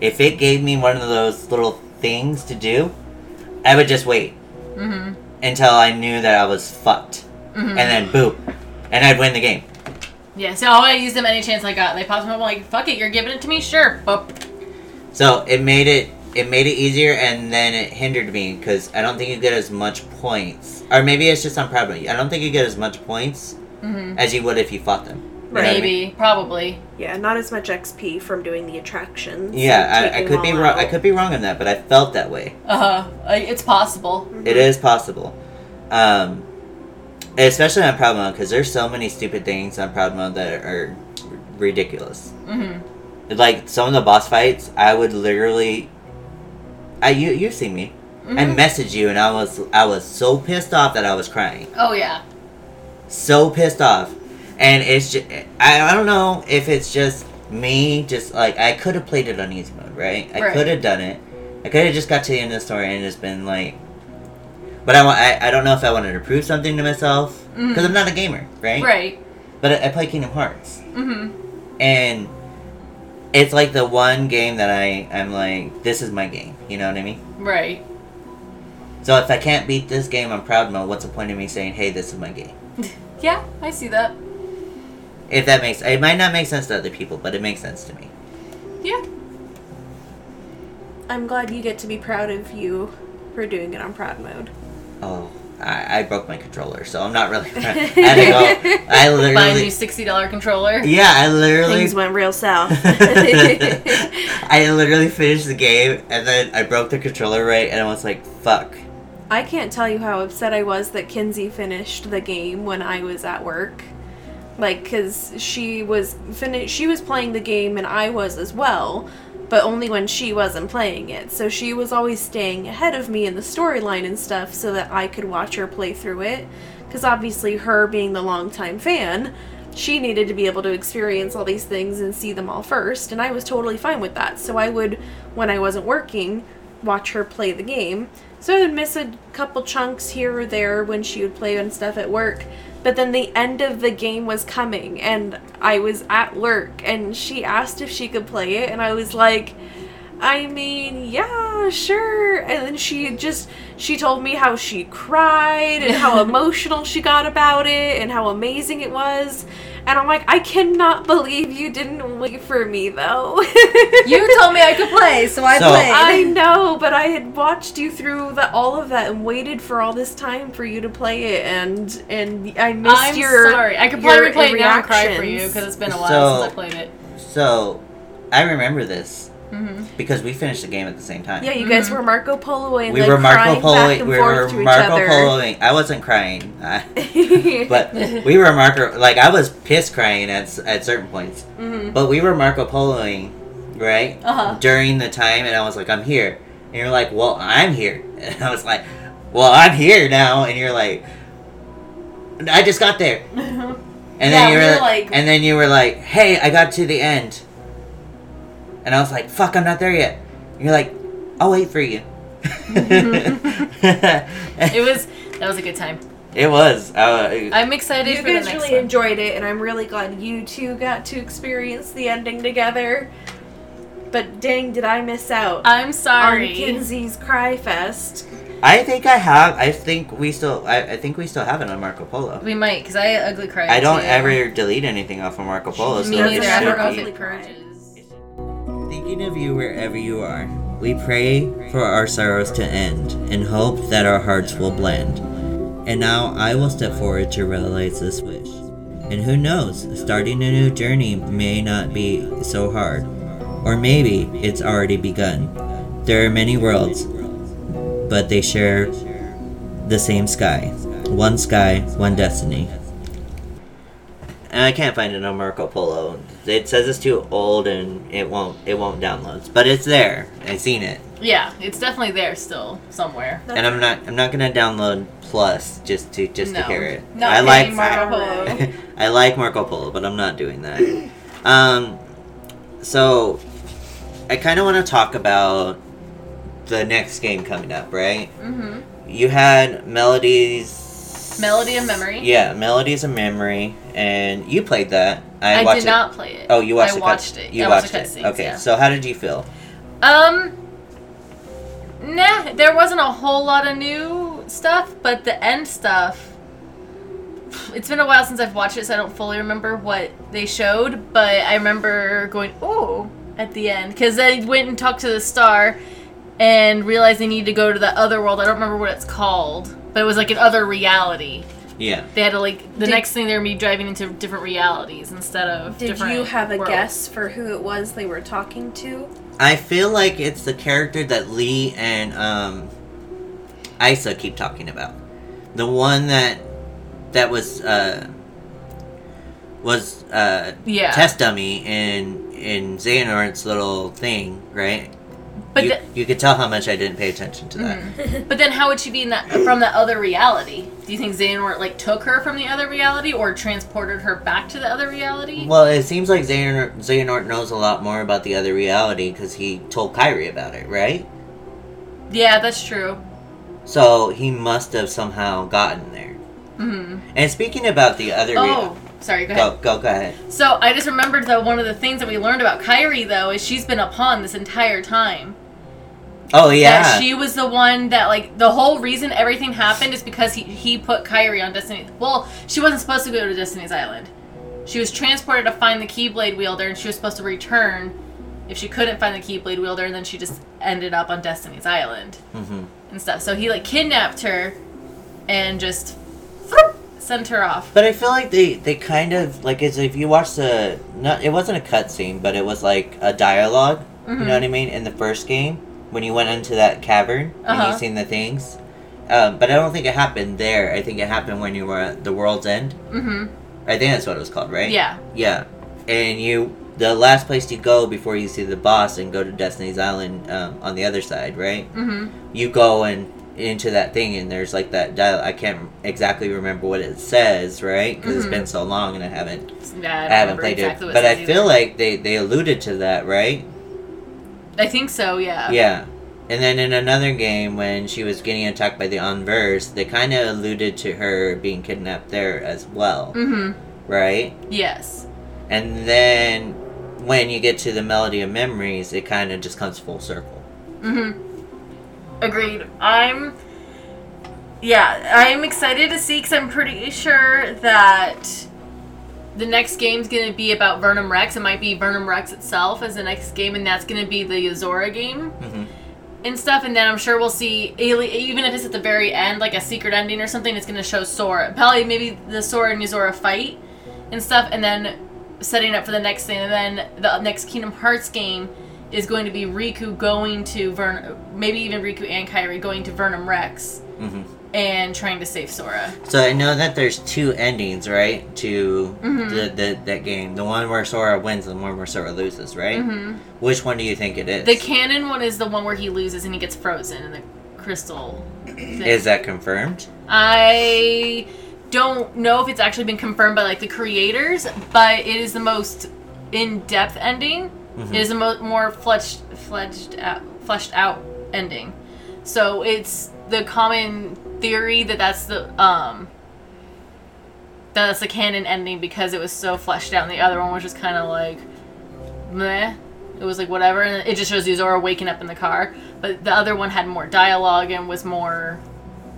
If it gave me one of those little things to do, I would just wait Mhm. until I knew that I was fucked, Mhm. and then boom, and I'd win the game. Yeah, so I used them any chance I got. They popped them up. I'm like, fuck it, you're giving it to me? Sure. Boop. So it made it it made it easier, and then it hindered me because I don't think you get as much points, or maybe it's just I'm proud. I don't think you get as much points hmm as you would if you fought them. You know what I mean? Maybe. Probably. yeah, not as much XP from doing the attractions. Yeah, I, I could be all wrong. I could be wrong on that, but I felt that way. Uh huh. It's possible. It is possible, um, especially on proud mode because there's so many stupid things on proud mode that are ridiculous. hmm Like some of the boss fights, I would literally, I you you see me, I Mhm. message you, and I was I was so pissed off that I was crying, Oh yeah. so pissed off, and it's just I, I don't know if it's just me, just like I could have played it on easy mode, right? I Right. could have done it. I could have just got to the end of the story and just been like, but I want I, I don't know if I wanted to prove something to myself because Mhm. I'm not a gamer, right? Right. But I, I play Kingdom Hearts, hmm and it's like the one game that I I'm like this is my game. You know what I mean? Right. So if I can't beat this game on proud mode, what's the point of me saying, "Hey, this is my game"? Yeah, I see that. If that makes it might not make sense to other people, but it makes sense to me. Yeah. I'm glad you get to be proud of you for doing it on proud mode. Oh, I, I broke my controller, so I'm not really. I had to go. I Buy a new literally. sixty dollar controller. Yeah, I literally. Things went real south. I literally finished the game and then I broke the controller right and I was like, fuck. I can't tell you how upset I was that Kinsey finished the game when I was at work. Like, cause she was finished. she was playing the game and I was as well, but only when she wasn't playing it. So she was always staying ahead of me in the storyline and stuff, so that I could watch her play through it. Cause obviously, her being the longtime fan, she needed to be able to experience all these things and see them all first, and I was totally fine with that. So I would, when I wasn't working, watch her play the game. So I would miss a couple chunks here or there when she would play and stuff at work. But then the end of the game was coming, and I was at work, and she asked if she could play it, and I was like, I mean, yeah, sure. And then she just she told me how she cried and how emotional she got about it and how amazing it was. And I'm like, I cannot believe you didn't wait for me though. You told me I could play, so I So- played. I know, but I had watched you through the, all of that and waited for all this time for you to play it, and and I missed your. I'm your. sorry. I could probably your replay it now and cry for you because it's been a while So- since I played it. So, I remember this hmm because we finished the game at the same time. Yeah, you guys Mhm. were Marco Poloing. we like, were Marco crying Poloing. We were Marco. Poloing. I wasn't crying, I- but we were Marco. Like I was piss crying at at certain points. Mhm. But we were Marco Poloing, right? Uh-huh. During the time, and I was like, I'm here. And you're like, well, I'm here. And I was like, well, I'm here now. And you're like, I just got there. And Yeah, then you we were, were like- and then you were like, hey, I got to the end. And I was like, fuck, I'm not there yet. And you're like, I'll wait for you. It was that was a good time. It was. Uh, I'm excited You for the guys next really one. enjoyed it, and I'm really glad you two got to experience the ending together. But dang, did I miss out I'm sorry. On sorry. Kinsey's Cry Fest? I think I have. I think we still. I, I think we still have it on Marco Polo. We might, because I ugly cry. I don't too. ever delete anything off of Marco Polo. Me so neither. doesn't I don't should know if it purges. Thinking of you wherever you are, we pray for our sorrows to end and hope that our hearts will blend. And now I will step forward to realize this wish. And who knows, starting a new journey may not be so hard. Or maybe it's already begun. There are many worlds, but they share the same sky. One sky, one destiny. And I can't find it on Marco Polo. It says it's too old and it won't it won't download. But it's there. I've seen it. Yeah, it's definitely there still somewhere. And I'm not I'm not gonna download Plus just to just to hear it. Not I like Marco Polo. I like Marco Polo, but I'm not doing that. Um, so I kind of want to talk about the next game coming up, right? Mm-hmm. You had melodies. Melody of Memory. Yeah, melodies of memory, and you played that. I, I, watched did it. not play it. Oh, you watched I the watched cut- it. You I watched watched it. Okay, yeah. so how did you feel? Um, nah, there wasn't a whole lot of new stuff, but the end stuff. It's been a while since I've watched it, so I don't fully remember what they showed. But I remember going, "Oh!" at the end because they went and talked to the star and realized they needed to go to the other world. I don't remember what it's called, but it was like an other reality. Yeah. They had to like the Did- next thing they're gonna be driving into different realities instead of Did different. you have a worlds. guess for who it was they were talking to? I feel like it's the character that Lea and um, Isa keep talking about. The one that that was uh, was uh, Yeah. test dummy in in Xehanort's little thing, right? But you, the- you could tell how much I didn't pay attention to that. But then, how would she be in that from the other reality? Do you think Xehanort like took her from the other reality, or transported her back to the other reality? Well, it seems like Xehanort, Xehanort knows a lot more about the other reality because he told Kairi about it, right? yeah, that's true. So he must have somehow gotten there. hmm And speaking about the other, rea- Oh, sorry. Go ahead. go go go ahead. So I just remembered though one of the things that we learned about Kairi though is she's been a pawn this entire time. Oh yeah. That she was the one that like the whole reason everything happened is because he he put Kairi on Destiny. Well, she wasn't supposed to go to Destiny's Island. She was transported to find the Keyblade wielder, and she was supposed to return if she couldn't find the Keyblade wielder, and then she just ended up on Destiny's Island hmm and stuff. So he like kidnapped her and just sent her off. But I feel like they they kind of like as if you watch the not it wasn't a cutscene, but it was like a dialog You Mhm. know what I mean? In the first game, when you went into that cavern and Uh-huh. you seen the things. Um, but I don't think it happened there. I think it happened when you were at the World's End. Mm-hmm. I think that's what it was called, right? Yeah. Yeah. And you, the last place you go before you see the boss and go to Destiny's Island um, on the other side, right? Mm-hmm. You go and into that thing and there's like that dial. I can't exactly remember what it says, right? Because Mhm. it's been so long and I haven't, Yeah, I, I, haven't played exactly it. But I says feel like they they alluded to that, right? I think so. Yeah. Yeah. And then in another game, when she was getting attacked by the Unversed, they kind of alluded to her being kidnapped there as well, Mm-hmm. right? Yes. And then when you get to the Melody of Memories, it kind of just comes full circle. Mm-hmm. Agreed. I'm. Yeah, I'm excited to see because I'm pretty sure that the next game's gonna be about Verum Rex. It might be Verum Rex itself as the next game, and that's gonna be the Yozora game hmm and stuff. And then I'm sure we'll see, even if it's at the very end, like a secret ending or something, it's gonna show Sora. Probably maybe the Sora and Yozora fight and stuff, and then setting up for the next thing. And then the next Kingdom Hearts game is going to be Riku going to Vern, maybe even Riku and Kairi going to Verum Rex hmm and trying to save Sora. So I know that there's two endings, right, to Mhm. the, the that game. The one where Sora wins and the one where Sora loses, right? hmm Which one do you think it is? The canon one is the one where he loses and he gets frozen in the crystal. thing. is that confirmed? I don't know if it's actually been confirmed by like the creators, but it is the most in-depth ending. Mhm. It is the mo- more fleshed, fleshed out, fleshed out ending. So it's the common theory that that's the um that that's the canon ending because it was so fleshed out, and the other one was just kind of like meh. It was like whatever, and it just shows you Yozora waking up in the car. But the other one had more dialogue and was more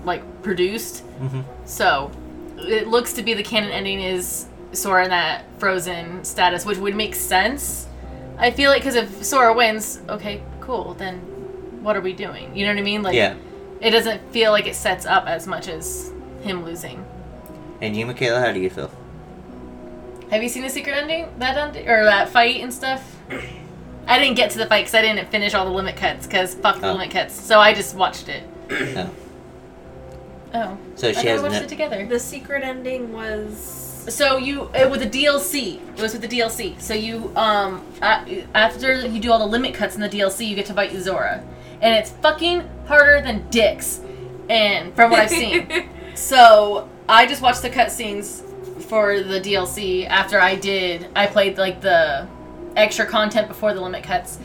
like produced. hmm So it looks to be the canon ending is Sora in that frozen status, which would make sense. I feel like because if Sora wins, okay, cool. Then what are we doing? You know what I mean? Like, yeah. it doesn't feel like it sets up as much as him losing. And you, Michaela, how do you feel? Have you seen the secret ending? That ending or that fight and stuff? I didn't get to the fight because I didn't finish all the limit cuts because fuck the Oh. limit cuts. So I just watched it. Oh. Oh, So I she thought has we watched no- it together. The secret ending was. So you it, with the DLC, it was with the DLC. So you um a- after you do all the limit cuts in the DLC, you get to fight Yozora, and it's fucking harder than dicks, and from what I've seen. so I just watched the cutscenes for the DLC after I did. I played like the extra content before the limit cuts.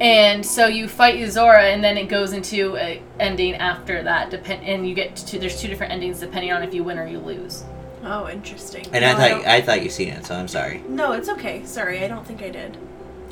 And so you fight Yozora, and then it goes into a ending after that. Depend, and you get to there's two different endings depending on if you win or you lose. Oh, interesting. And No, I thought don't- I thought you seen it, so I'm sorry. No, it's okay. Sorry, I don't think I did.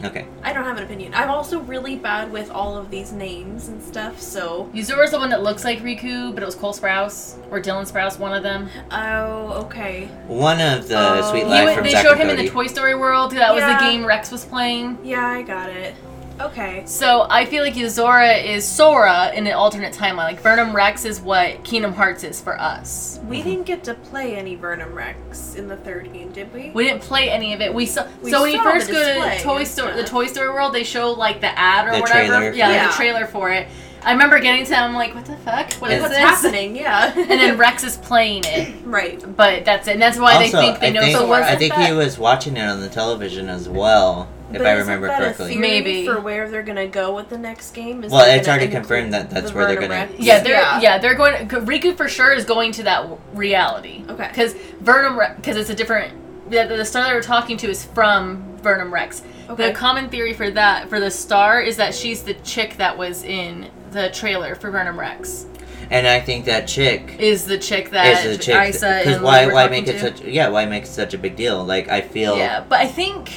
Okay. I don't have an opinion. I'm also really bad with all of these names and stuff, so. Yozora's the one that looks like Riku, but it was Cole Sprouse or Dylan Sprouse, one of them. Oh, okay. One of the Oh. Sweet He He Life went- from they Zack showed and him in the Toy Story world. That was the game Rex was playing. Yeah, I got it. Okay. So I feel like Yozora is Sora in an alternate timeline. Like Verum Rex is what Kingdom Hearts is for us. We Mm-hmm. didn't get to play any Verum Rex in the third game, did we? We didn't play any of it. We saw. We so when you saw the first go to Toy and Story, the. Toy Story world, they show like the ad or The whatever. trailer yeah, for like the trailer for it. I remember getting to that. I'm like, what the fuck? What is What's this? happening? Yeah. And then Rex is playing it. right. But that's it. And that's why they think they I know think, Sora. I think he was watching it on the television as well, if But I remember that correctly. theory Maybe. for where they're gonna go with the next game. Is Well, it's already confirmed that that's the where they're gonna- Rex? Yeah, they're yeah. they're going. Riku for sure is going to that reality. Okay. Because Verum because it's a different. The, the star that we're talking to is from Verum Rex. Okay. The common theory for that for the star is that she's the chick that was in the trailer for Verum Rex. And I think that chick Is the chick that is the chick. Because why were why make it to. such yeah why make it such a big deal? Like I feel Yeah, but I think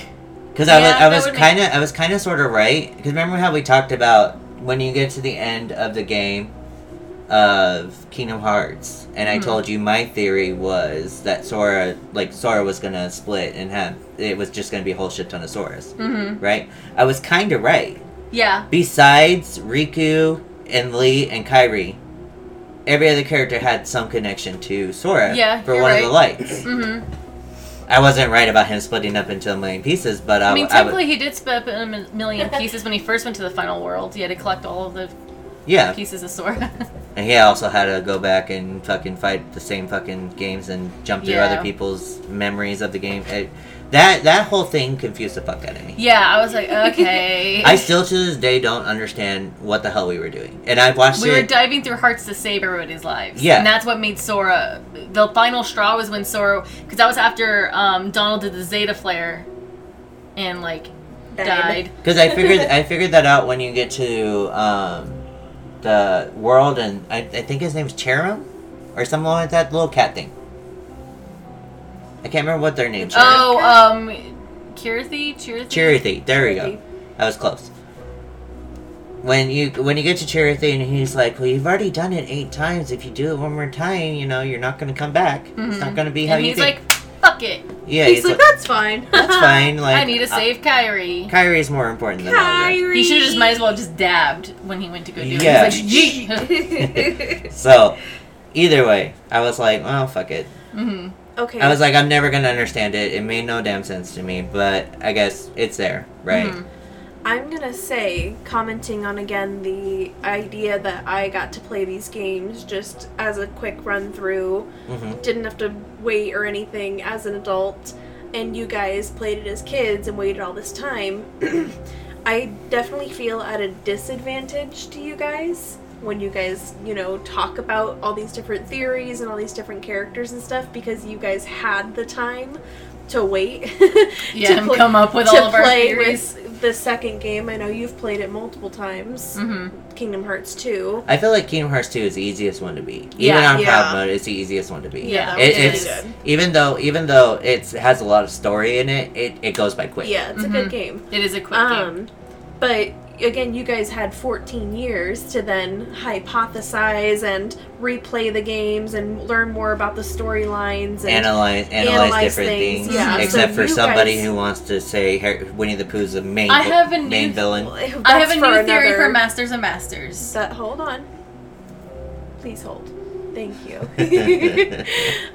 Because I was, I was kind of, I was kind of sort of right. Because remember how we talked about when you get to the end of the game of Kingdom Hearts, and I Mhm. told you my theory was that Sora, like Sora, was gonna split and have it was just gonna be a whole shit ton of Soras, hmm right? I was kind of right. Yeah. Besides Riku and Lea and Kairi, every other character had some connection to Sora Yeah, for one of the right. lights. hmm I wasn't right about him splitting up into a million pieces, but I, I mean, I would- technically, he did split up in a million pieces when he first went to the final world. He had to collect all of the yeah. pieces of Sora. And he also had to go back and fucking fight the same fucking games and jump through Yeah. other people's memories of the game. It, that that whole thing confused the fuck out of me. yeah, I was like, okay. I still to this day don't understand what the hell we were doing. And I've watched we were diving through hearts to save everybody's lives. Yeah. and that's what made Sora. The final straw was when Sora, because that was after um, Donald did the Zettaflare, and like died. Because I figured I figured that out when you get to um, the world and I, I think his name's Cherum or something like that little cat thing. I can't remember what their names are. Oh, um, Kirithi, Chirithi. Chirithy. There we go. That was close. When you when you get to Chirithy and he's like, "Well, you've already done it eight times. If you do it one more time, you know, you're not going to come back. It's not Mhm. going to be how and you he's think." like, "Fuck it, yeah, He's like, that's fine. that's fine. Like I need to save Kairi." Uh, is more important than. Kairi. He should have just might as well just dabbed when he went to go do Yeah. it. He's like, So, either way, I was like, "Well, fuck it." Mhm. Okay. I was like, "I'm never to understand it. It made no damn sense to me." But I guess it's there, right? Mhm. I'm gonna say, commenting on again the idea that I got to play these games just as a quick run through, hmm didn't have to wait or anything as an adult, and you guys played it as kids and waited all this time. I definitely feel at a disadvantage to you guys when you guys, you know, talk about all these different theories and all these different characters and stuff because you guys had the time to wait. Yeah, to pl- come up with all of our play theories. with the second game. I know you've played it multiple times. Mhm. Kingdom Hearts 2. I feel like Kingdom Hearts 2 is the easiest one to beat. Even Yeah. on Yeah. proud mode, it's the easiest one to beat. Yeah, that It, was really it's good. even though even though it has a lot of story in it, it, it goes by quick. Yeah, it's a Mhm. good game. It is a quick game. Um, but again, you guys had 14 years to then hypothesize and replay the games and learn more about the storylines and Analyze analyze, Analyze different things, things. yeah. Except So for somebody guys- who wants to say Har- Winnie the Pooh's the main I have a main new- villain. I have a new theory another- for Masters and Masters. That hold on. Please hold. Thank you.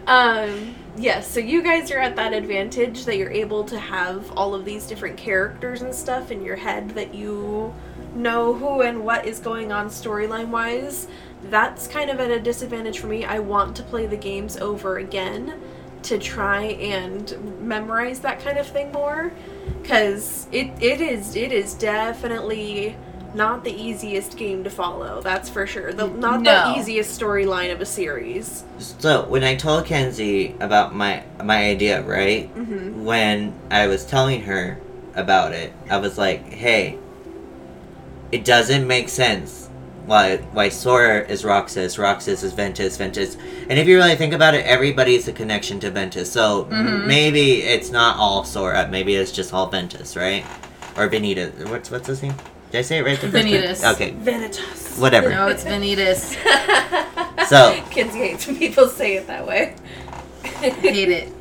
um, yes, so you guys are at that advantage that you're able to have all of these different characters and stuff in your head that you know who and what is going on storyline wise. That's kind of at a disadvantage for me. I want to play the games over again to try and memorize that kind of thing more because it, it is it is definitely not the easiest game to follow that's for sure the, not No. the easiest storyline of a series So when I told Kenzie about my my idea, right? mm-hmm. When I was telling her about it, I was like, "Hey, it doesn't make sense why why Sora is Roxas, Roxas is Ventus, Ventus, and if you really think about it, everybody's a connection to Ventus. So Mhm. maybe it's not all Sora, maybe it's just all Ventus, right? Or Benita. What's what's his name? Did I say it right the first time? Okay, vanitas whatever. No, it's Vanitas. So- kids hate when people say it that way Hate it.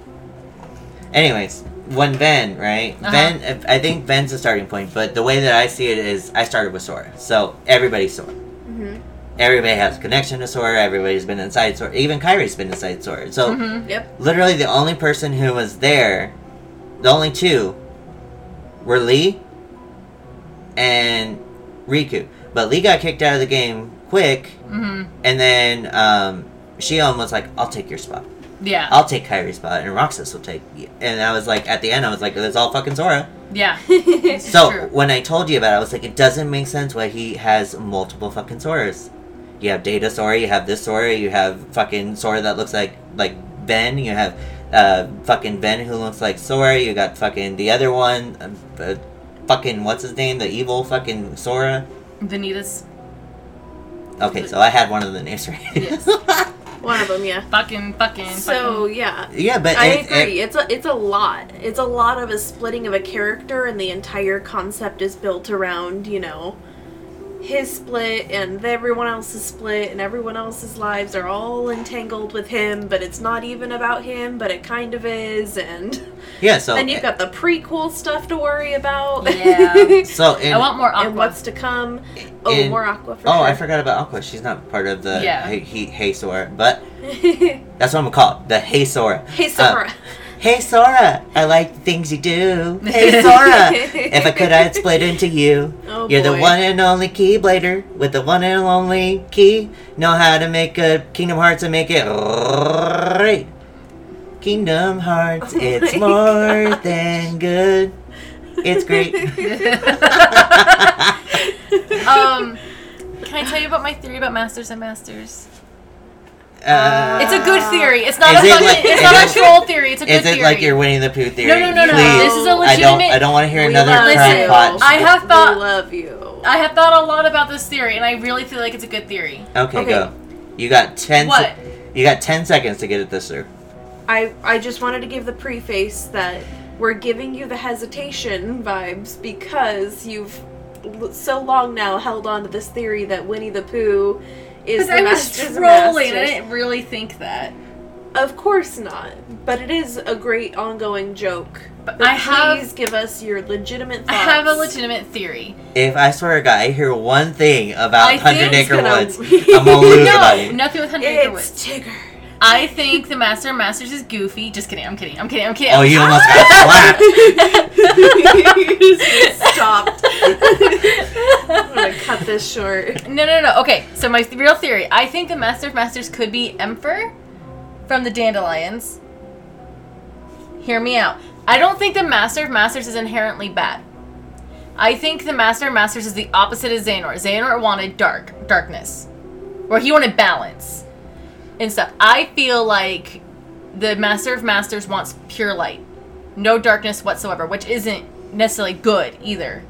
Anyways, when Ben, right? Uh-huh. Ben, I think Ben's the starting point, but the way that I see it is I started with Sora. So everybody's Sora. mm-hmm. Everybody has a connection to Sora. Everybody's been inside Sora. Even Kairi's been inside Sora. So Mhm. yep literally the only person who was there, the only two, were Lea and Riku. But Lea got kicked out of the game quick, Mhm. and then um, Xion was like, "I'll take your spot. Yeah. I'll take Kairi's spot, and Roxas will take." And I was like, at the end, I was like, "It's all fucking Sora." Yeah. So true. when I told you about it, I was like, it doesn't make sense why he has multiple fucking Soras. You have Data Sora, you have this Sora, you have fucking Sora that looks like like Ben, you have uh, fucking Ben who looks like Sora, you got fucking the other one, uh, fucking what's his name, the evil fucking Sora. Vanitas. Okay, so I had one of the names right. Yes. one of them yeah Fucking, fucking, so fucking. yeah yeah, but I it- agree. it- it's a it's a lot. It's a lot of a splitting of a character, and the entire concept is built around you know his split and everyone else's split, and everyone else's lives are all entangled with him. But it's not even about him, but it kind of is. And yeah, so then you've got the prequel stuff to worry about. Yeah. so in, I want more aqua. and what's to come. Oh, in- more aqua for oh, sure. I forgot about Aqua. She's not part of the Yeah. hey, he, hey Sora, but that's what I'm gonna call it, the Hey Sora. Hey Sora. Hey Sora, I like the things you do. Hey Sora, if I could, I'd split into you. oh, You're the one and only Keyblader with the one and only key. Know how to make a Kingdom Hearts and make it right. Kingdom Hearts, Oh it's more gosh. than good. It's great. um, can I tell you about my theory about Masters and Masters? Uh, It's a good theory. It's not Is a it fucking, like- it's not it- a troll theory. It's a good theory. is it theory. like your Winnie the Pooh theory? No, no, no, no. Please. This is a I don't. legitimate- I don't want to hear another love Listen, you. crackpot. I have thought- We love you. I have thought a lot about this theory, and I really feel like it's a good theory. Okay, Okay. go. You got ten. What? Se- you got ten seconds to get it this through. I I just wanted to give the preface that we're giving you the hesitation vibes because you've so long now held on to this theory that Winnie the Pooh is Because the I was Masters trolling. I didn't really think that. Of course not, but it is a great ongoing joke. But But I have- please give us your legitimate I have a legitimate theory. If I swear to God, I hear one thing about I Hundred Acre gonna- Woods, I'm gonna lose no, everybody. nothing with Hundred Acre It's Woods. Tigger. I think the Master of Masters is goofy. Just kidding. I'm kidding. I'm kidding. I'm kidding. Oh, you almost got slapped. you just stopped. I'm gonna cut this short. No, no, no. Okay, so my th- real theory. I think the Master of Masters could be Emperor from the Dandelions. Hear me out. I don't think the Master of Masters is inherently bad. I think the Master of Masters is the opposite of Xehanort. Xehanort wanted dark, darkness, or he wanted balance and stuff. I feel like the Master of Masters wants pure light, no darkness whatsoever, which isn't necessarily good either.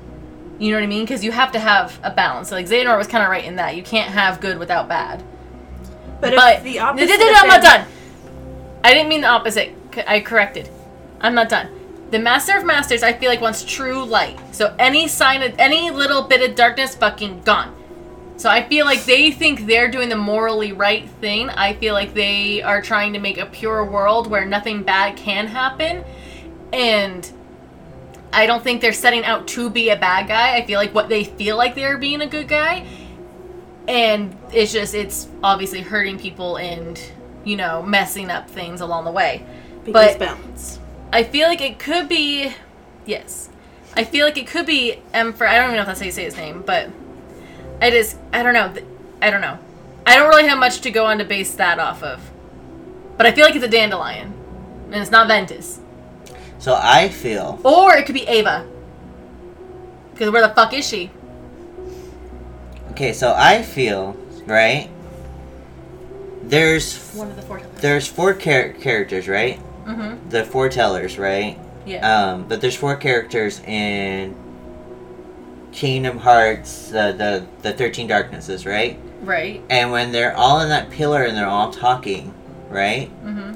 You know what I mean? Because you have to have a balance. Like Xehanort was kind of right in that you can't have good without bad. But, But if the no, opposite no, no, of I'm not done. I didn't mean the opposite. I corrected. I'm not done. The Master of Masters, I feel like wants true light. So any sign of any little bit of darkness, fucking gone. So I feel like they think they're doing the morally right thing. I feel like they are trying to make a pure world where nothing bad can happen, and I don't think they're setting out to be a bad guy. I feel like what they feel like they're being a good guy, and it's just it's obviously hurting people and you know messing up things along the way. Because But- balance. I feel like it could be, yes, I feel like it could be Emperor. I don't even know if that's how you say his name, but I just I don't know. I don't know. I don't really have much to go on to base that off of, but I feel like it's a dandelion, and it's not Ventus, So I feel or it could be Ava. Because where the fuck is she? okay. So I feel right. There's One of the four. there's four char- characters, right? Mm-hmm. The foretellers, right? Yeah. Um, but there's four characters in Kingdom Hearts, uh, the the Thirteen Darknesses, right? right. And when they're all in that pillar and they're all talking, right? Mm-hmm.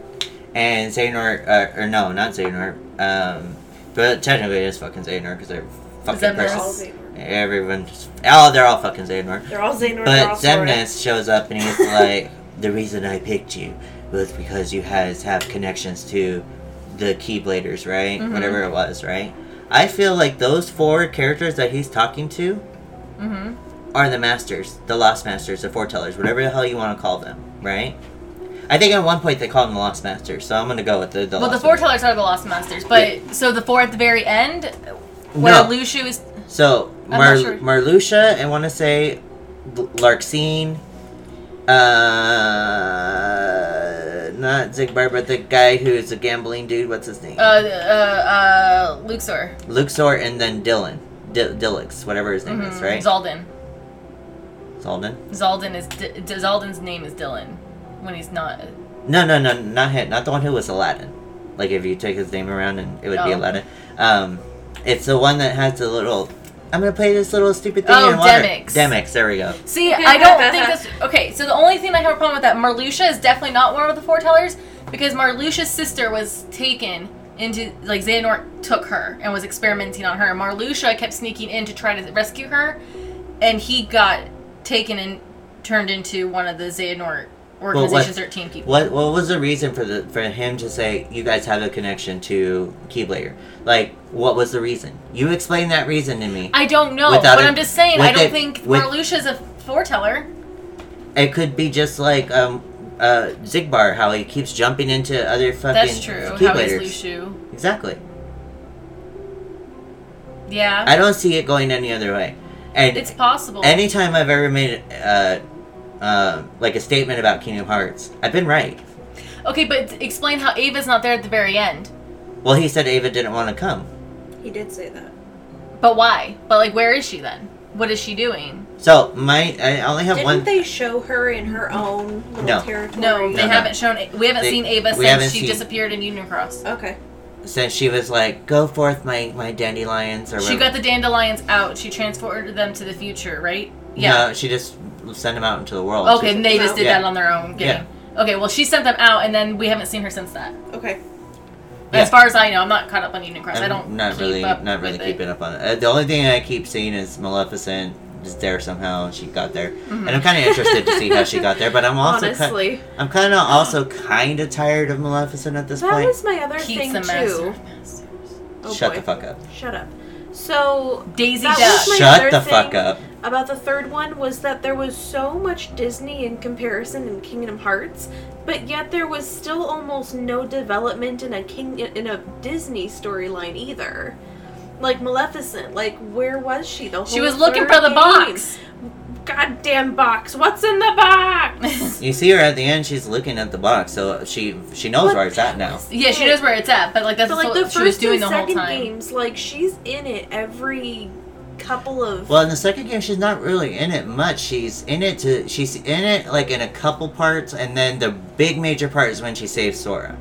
And Xehanort, uh, or no, not Xehanort. Um, but technically it is fucking Xehanort because they're fucking Xemnas. They're all persons. Everyone, just, oh, they're all fucking Xehanort. They're all Xehanort. But Xemnas shows up and he's like, the reason I picked you was because you guys have connections to the Keybladers, right? Mhm. Whatever it was, right? I feel like those four characters that he's talking to Mm-hmm. are the masters, the lost masters, the foretellers, whatever the hell you want to call them, right? I think at one point they called them the lost masters, so I'm gonna go with the the. Well, the foretellers are the lost masters, but so the four at the very end, where No. Lucio is. So Mar- sure. Marluxia, I want to say Larxene, uh, not Xigbar, but the guy who's a gambling dude. What's his name? Uh, uh, uh, Luxord. Luxord, and then Dylan, D- Dillix, whatever his name is, Mhm. right? Xaldin. Xaldin. Xaldin is D- D- Xaldin's name is Dilan when he's not. No, no, no, not him. Not the one who was Aladdin. Like if you take his name around, and it would be Oh. Aladdin. Um, it's the one that has the little. I'm gonna play this little stupid thing Oh, in water. Demyx. Demyx. There we go. See, I don't think that's okay. So the only thing I have a problem with that Marluxia is definitely not one of the foretellers because Marluxia's sister was taken into like Xehanort took her and was experimenting on her. Marluxia kept sneaking in to try to rescue her, and he got taken and turned into one of the Xehanort Organization what- 13 people. What What was the reason for the for him to say you guys have a connection to Keyblader? Like, what was the reason? You explain that reason to me. I don't know, but I'm just saying I don't it- think with- Marluxia's a foreteller. It could be just like um uh Xigbar, how he keeps jumping into other fucking That's true. Is. Exactly. Yeah, I don't see it going any other way. And it's possible. anytime I've ever made uh, uh, like a statement about Kingdom Hearts, I've been right. okay, but explain how Ava's not there at the very end. Well, he said Ava didn't want to come. He did say that. But why? But like, where is she then? What is she doing? So my I only have one Didn't they show her in her own little No. territory? No, they No, no. haven't shown. We haven't They- seen Ava since she seen- disappeared in Union Cross. Okay. since she was like, "Go forth, my my dandelions," or She whatever. got the dandelions out. She transported them to the future, right? Yeah. No, she just sent them out into the world. okay, and they just did Yeah. that on their own. Getting, Okay, well, she sent them out, and then we haven't seen her since that. Okay. Yeah. As far as I know, I'm not caught up on Union Cross. I I'm don't not keep really up not really with it. keeping up on it. Uh, the only thing I keep seeing is Maleficent is there somehow. She got there, Mhm. and I'm kind of interested to see how she got there. But I'm also ki- Honestly, I'm kind of also kind of tired of Maleficent at this that point. was my other Keeps thing master too. Oh, Shut boy. the fuck up. Shut up. So Daisy That Duck. was my Shut other the fuck thing. up. about the third one was that there was so much Disney in comparison in Kingdom Hearts, but yet there was still almost no development in a king in a Disney storyline either. Like Maleficent, like where was she the whole She was looking for the game? box. Goddamn box! What's in the box? You see her at the end. She's looking at the box, so she she knows But- where it's at now. yeah, she knows where it's at, but like that's but like what the she was first doing and the whole second time. games, like she's in it every couple of. Well, in the second game, she's not really in it much. She's in it to she's in it like in a couple parts, and then the big major part is when she saves Sora.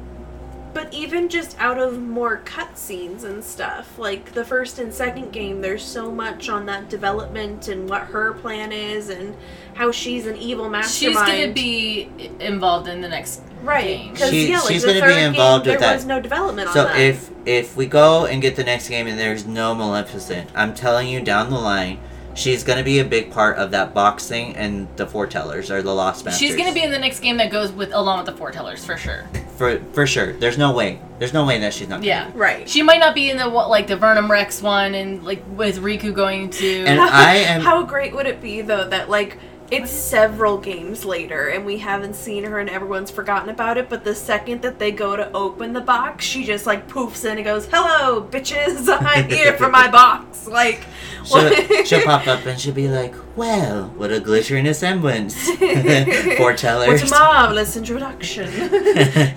But even just out of more cutscenes and stuff, like the first and second game, there's so much on that development and what her plan is and how she's an evil mastermind. She's gonna be involved in the next right game. because She- yeah, like she's the gonna be third involved game, with there that. was no development So on that. if if we go and get the next game and there's no Maleficent, I'm telling you down the line, she's gonna be a big part of that boxing and the foretellers or the Lost Masters. She's gonna be in the next game that goes with along with the foretellers for sure. for for sure. There's no way. There's no way that she's not. gonna Yeah. be. right. She might not be in the what like the Verum Rex one and like with Riku going to And I am How great would it be though that like It's several games later, and we haven't seen her, and everyone's forgotten about it. But the second that they go to open the box, she just like poofs in and goes, "Hello, bitches! I'm here for my box." Like, She'll, what- she'll pop up and she'll be like, "Well, what a glittering semblance, foreteller." What a marvelous introduction.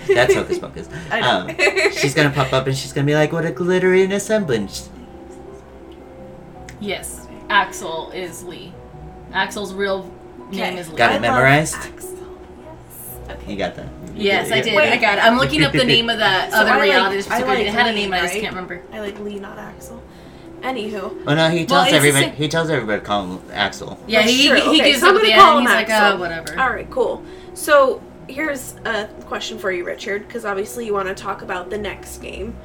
That's Hocus Pocus. I know. Um, she's gonna pop up and she's gonna be like, "What a glittering semblance." Yes, Axel is Lea. Axel's real name is Lea. Got it memorized? Yes. Okay. You got that? Yes, I did. Wait. I got it. I'm looking up the name of that So other I like- reality I like it had a name, I just can't remember. I like Lea, not Axel. Anywho, Oh no, he tells the everybody. He tells everybody to call him Axel. Yeah, That's he, true. he Okay, gives so up the call end. him He's like, Axel. oh, whatever. All right, cool. So here's a question for you, Richard, because obviously you want to talk about the next game.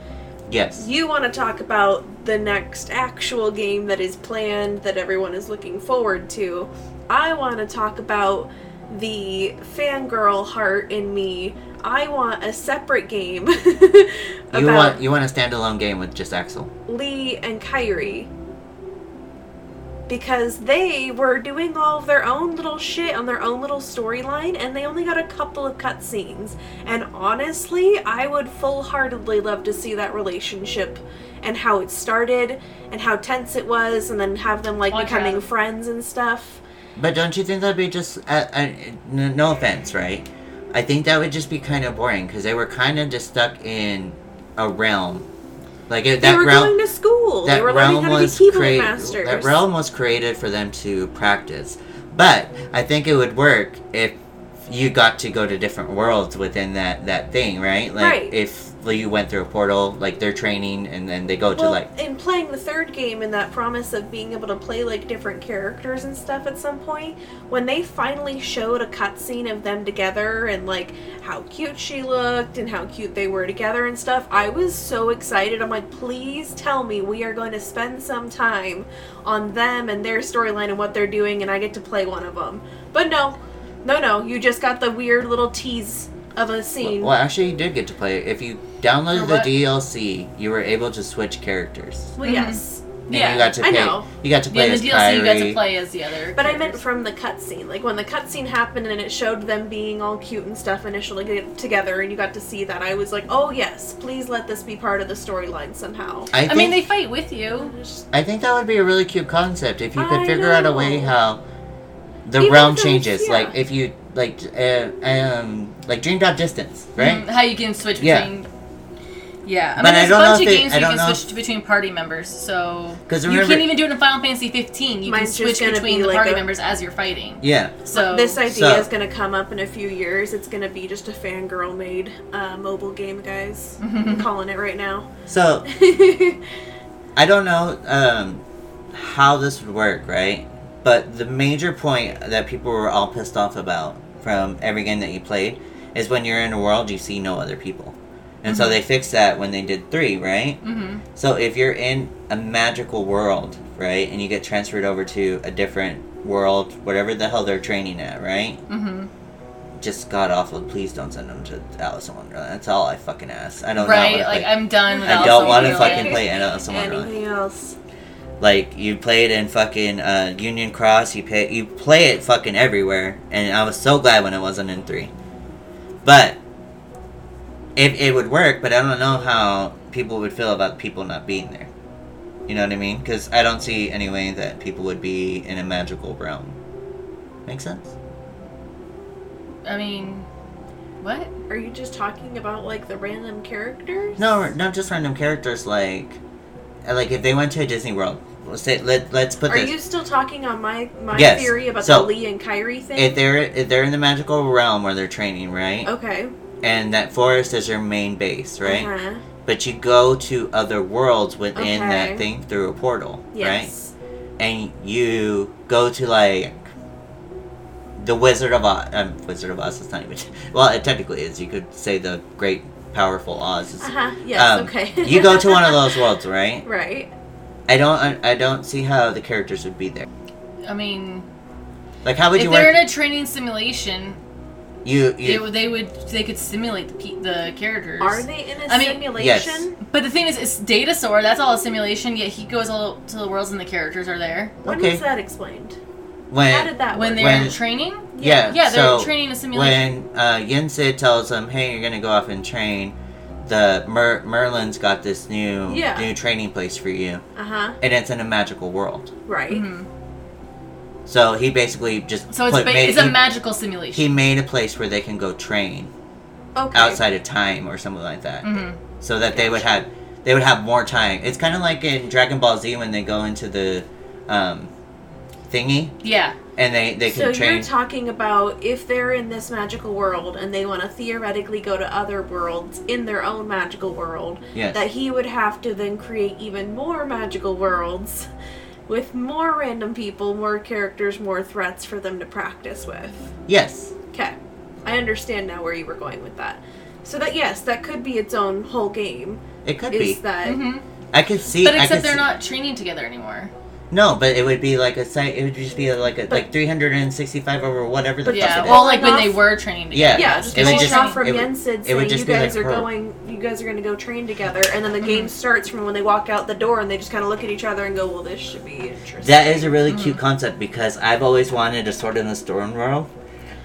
Yes. You want to talk about the next actual game that is planned that everyone is looking forward to. I want to talk about the fangirl heart in me. I want a separate game You about want you want a standalone game with just Axel. Lea and Kairi. Because they were doing all of their own little shit on their own little storyline, and they only got a couple of cutscenes. And honestly, I would full heartedly love to see that relationship and how it started and how tense it was, and then have them like Watch becoming out. friends and stuff. But don't you think that'd be just? Uh, uh, no offense, right? I think that would just be kind of boring because they were kind of just stuck in a realm. Like it, They were realm. going to school. that they were learning realm how to be was keyblade created. masters. That realm was created for them to practice. But I think it would work if you got to go to different worlds within that that thing, right? Like Right. if you went through a portal, like they're training, and then they go to like in playing the third game and that promise of being able to play like different characters and stuff at some point, when they finally showed a cutscene of them together and like how cute she looked and how cute they were together and stuff, I was so excited. I'm like, please tell me we are going to spend some time on them and their storyline and what they're doing, and I get to play one of them. But no, no, no, you just got the weird little tease of a scene. Well, actually, you did get to play it. If you downloaded For the? DLC, you were able to switch characters. Well, Mhm. yes. And Yeah, you got to I play. know. You got to play Yeah, in as the DLC you got to Kairi. play as the other. But I meant from the cutscene, like when the cutscene happened and it showed them being all cute and stuff initially get together, and you got to see that. I was like, oh yes, please let this be part of the storyline somehow. I, I mean, they fight with you. I think that would be a really cute concept if you could I figure out a way how the Even realm if it was- changes. yeah. Like if you like uh, um like Dream Drop Distance, right? Mm, how you can switch between. Yeah, I But mean, I there's a don't know bunch of games I where you can know switch between party members. So 'Cause you can't even do it in Final Fantasy 15. You can switch between be the like party a- members as you're fighting. Yeah. So this idea So- is going to come up in a few years. It's going to be just a fangirl made uh, mobile game, guys. I'm calling it right now. So I don't know um, how this would work, right? But the major point that people were all pissed off about from every game that you played is when you're in a world you see no other people. And so Mhm. they fixed that when they did three, right? hmm So if you're in a magical world, right, and you get transferred over to a different world, whatever the hell they're training at, right? hmm Just god awful. Please don't send them to Alice in Wonderland. That's all I fucking ask. I don't know. Right, know. like I'm done with I Alice don't want to fucking play Alice in Wonderland. Anything else? Like you play it in fucking uh, Union Cross, you pay you play it fucking everywhere, and I was so glad when it wasn't in three. But it it would work, but I don't know how people would feel about people not being there. You know what I mean? Because I don't see any way that people would be in a magical realm. Make sense? I mean, what? Are you just talking about like the random characters? No, not just random characters. Like, like if they went to a Disney World, let's say let let's put Are this. you still talking on my my Yes. theory about So, the Lea and Kairi thing? if they're if they're in the magical realm where they're training, right? okay. and that forest is your main base, right? Uh-huh. But you go to other worlds within Okay. that thing through a portal, right? Yes. And you go to like the Wizard of Oz. Um, Wizard of Oz is not even. Well, it technically is. You could say the Great Powerful Oz. Is, Uh huh. Yes. um, okay. you go to one of those worlds, right? Right. I don't. I, I don't see how the characters would be there. I mean, Like, how would if you If they're work? in a training simulation, you they, you would- they would they could simulate the pe- the characters. Are they in a I mean, simulation? yes. But the thing is, it's data Data-Sora. That's all a simulation. Yet he goes all to the worlds and the characters are there. When Okay. was that explained? when How did that when work? they're When- training. yeah, Yeah, they're so training a simulation. when uh, Yen Sid tells them, "Hey, you're gonna go off and train," the Mer- Merlin's got this new Yeah. new training place for you, Uh huh. and it's in a magical world. Right. Mhm. So he basically just So it's, put- ba- made, it's a he, magical simulation. he made a place where they can go train Okay. outside of time or something like that, hmm so that they would have they would have more time. It's kind of like in Dragon Ball Z when they go into the um, thingy Yeah. And they they So can train. you're talking about if they're in this magical world and they want to theoretically go to other worlds in their own magical world, yes. that he would have to then create even more magical worlds with more random people, more characters, more threats for them to practice with. yes. Okay. I understand now where you were going with that. So that yes, that could be its own whole game. It could Is be. that hmm I could see. But I except could they're see- not training together anymore. No, but it would be like a site. It would just be like a But- like three hundred and sixty-five over whatever the But fuck Yeah. it is. Well, like when Going they were training Yeah. together. Yeah, just It would just- off from it would- Yen Sid saying you guys like are her. going, you guys are going to go train together, and then the game starts from when they walk out the door, and they just kind of look at each other and go, "Well, this should be interesting." That is a really Mm-hmm. cute concept because I've always wanted a Sword in the Stone world,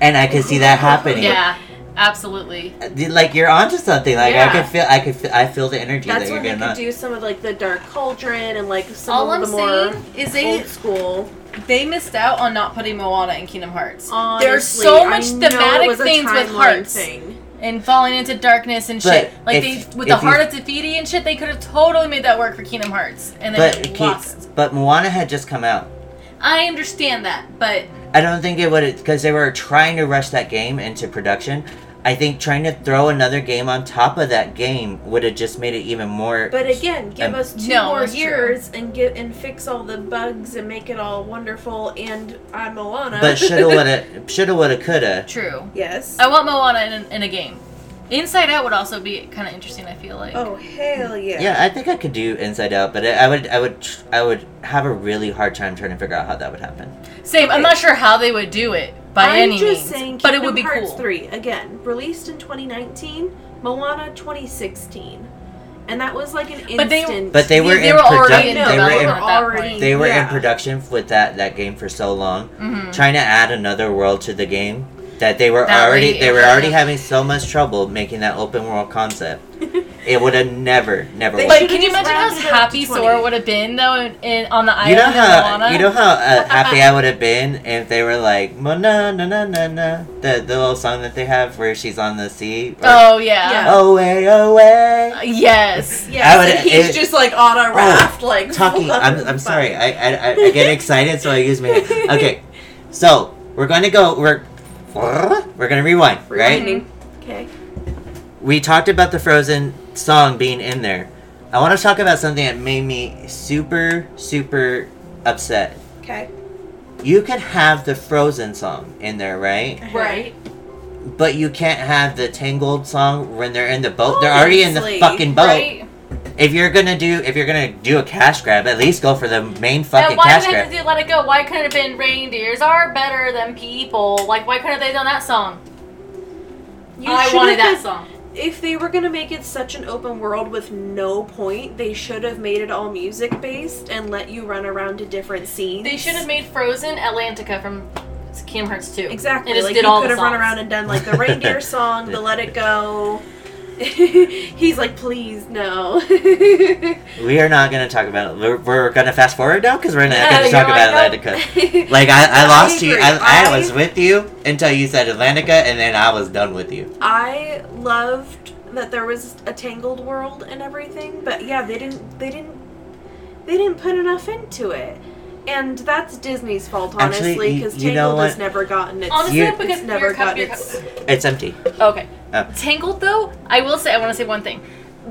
and I could see that happening. Yeah. Absolutely. Like you're onto something. Like I Yeah. could feel. I could. Feel, I feel the energy That's that you're when they could on. do some of like the Dark Cauldron and like some All of I'm the more is they old school. they missed out on not putting Moana in Kingdom Hearts. Honestly, There's so much know thematic was things with hearts Thing. and falling into darkness and But shit. Like if- they with if the heart of Te Fiti and shit, they could have totally made that work for Kingdom Hearts, and then But it Ke- lost. but Moana had just come out. I understand that, but I don't think it would because they were trying to rush that game into production. I think trying to throw another game on top of that game would have just made it even more. But again, give Um, us two No, more that's true. years and get and fix all the bugs and make it all wonderful. And I'm Moana. But shoulda, woulda, shoulda, woulda, coulda. true. yes. I want Moana in, in a game. Inside Out would also be kind of interesting. I feel like. Oh hell yeah! Yeah, I think I could do Inside Out, but I would, I would, I would have a really hard time trying to figure out how that would happen. Same. I'm not sure how they would do it by I'm any just means, saying, but it would be Hearts cool. Three again, released in 2019, Moana 2016, and that was like an instant. But they- But they were they in were already production. in They were in, were development at that already- they were in production with that that game for so long, Mhm. trying to add another world to the game that they were That already way they were already having so much trouble making that open world concept. it would have never, never worked. But should've can you imagine how rounded it up happy to 20. Sora would have been though in, in on the island You know how Moana? you know how uh, happy I would have been if they were like na na na na na na the the little song that they have where she's on the sea. or, oh yeah. Yeah. Away, away. Uh, yes. Yes, I would- and he's it- just like on a raft, like Talking, I'm, I'm sorry. I, I, I- I get excited, so I use my. Okay, so we're going to go. We're we're going to rewind, right? Rewinding. Okay. We talked about the Frozen song being in there. I want to talk about something that made me super super upset. Okay. You can have the Frozen song in there, right? Uh-huh. Right. But you can't have the Tangled song when they're in the boat. They're already in the fucking boat. Right. If you're gonna do, if you're gonna do a cash grab, at least go for the main fucking And why cash did they grab. have to do Let It Go? Why couldn't it have been Reindeers are better than people? Like, why couldn't they done that song? You I wanted that been- song. If they were gonna make it such an open world with no point, they should have made it all music based and let you run around to different scenes. They should have made Frozen Atlantica from Kingdom Hearts 2. exactly. They just like did you all could the have run around and done like the reindeer song, the Let It Go. He's like, please no. We are not gonna talk about it. We're, we're gonna fast forward now because we're not Yeah, gonna you're talk about nope. Atlantica. Like I, I I lost you. I, I, I- was with you until you said Atlantica, and then I was done with you. I loved that there was a tangled world and everything, but yeah, they didn't they didn't they didn't put enough into it. And that's Disney's fault, Actually, honestly, because you know Tangled has what? never gotten its. Honestly, You- because it's never your cup, gotten your its. cup. It's empty. Okay. Oh. Tangled though, I will say I want to say one thing.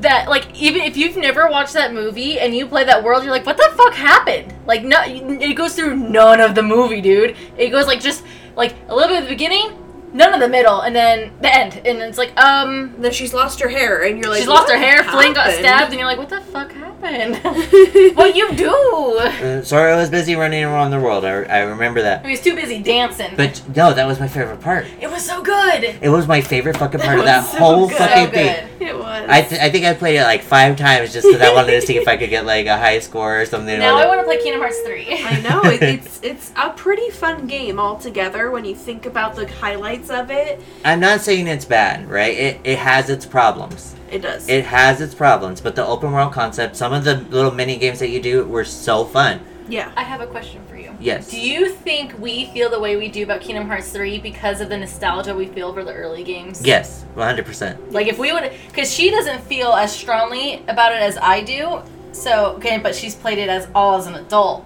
That like even if you've never watched that movie and you play that world, you're like, what the fuck happened? Like no, it goes through none of the movie, dude. It goes like just like a little bit of the beginning, none of the middle, and then the end, and it's like um. Then she's lost her hair, and you're like, She's lost her "What hair. Flynn got happened?" stabbed, and you're like, "What the fuck happened? what you do?" Uh, Sora was busy running around the world. I, I remember that. He was too busy dancing. But no, that was my favorite part. it was so good. It was my favorite fucking part of that so whole good. fucking so thing. good. It was. I, th- I think I played it like five times just because I wanted to see if I could get like a high score or something. Now I want to play Kingdom Hearts 3. I know it, it's it's a pretty fun game altogether when you think about the highlights of it. I'm not saying it's bad, right? It, it has its problems. It does. It has its problems, but the open world concept, some of the little mini games that you do were so fun. yeah. I have a question for you. Yes. Do you think we feel the way we do about Kingdom Hearts 3 because of the nostalgia we feel for the early games? Yes, 100%. Like if we would, because she doesn't feel as strongly about it as I do. So okay, but she's played it as all as an adult.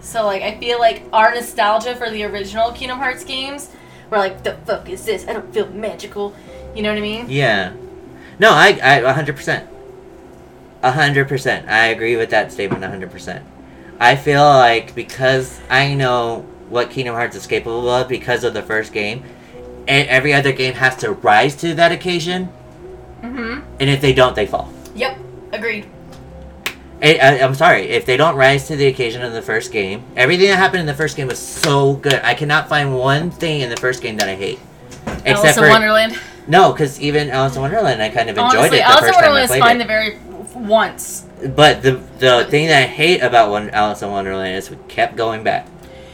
So like I feel like our nostalgia for the original Kingdom Hearts games, we're like, the fuck is this? I don't feel magical. You know what I mean? Yeah. No, I, I 100%. 100%. I agree with that statement 100%. I feel like because I know what Kingdom Hearts is capable of because of the first game, and every other game has to rise to that occasion, Mm-hmm. and if they don't, they fall. Yep. Agreed. I, I, I'm sorry, if they don't rise to the occasion of the first game, everything that happened in the first game was so good. I cannot find one thing in the first game that I hate. Alice in Wonderland. No, because even Alice in Wonderland, I kind of enjoyed Honestly, it the Alice in first time I Wonderland is played fine it. the very once. But the the thing that I hate about one Alice in Wonderland is we kept going back.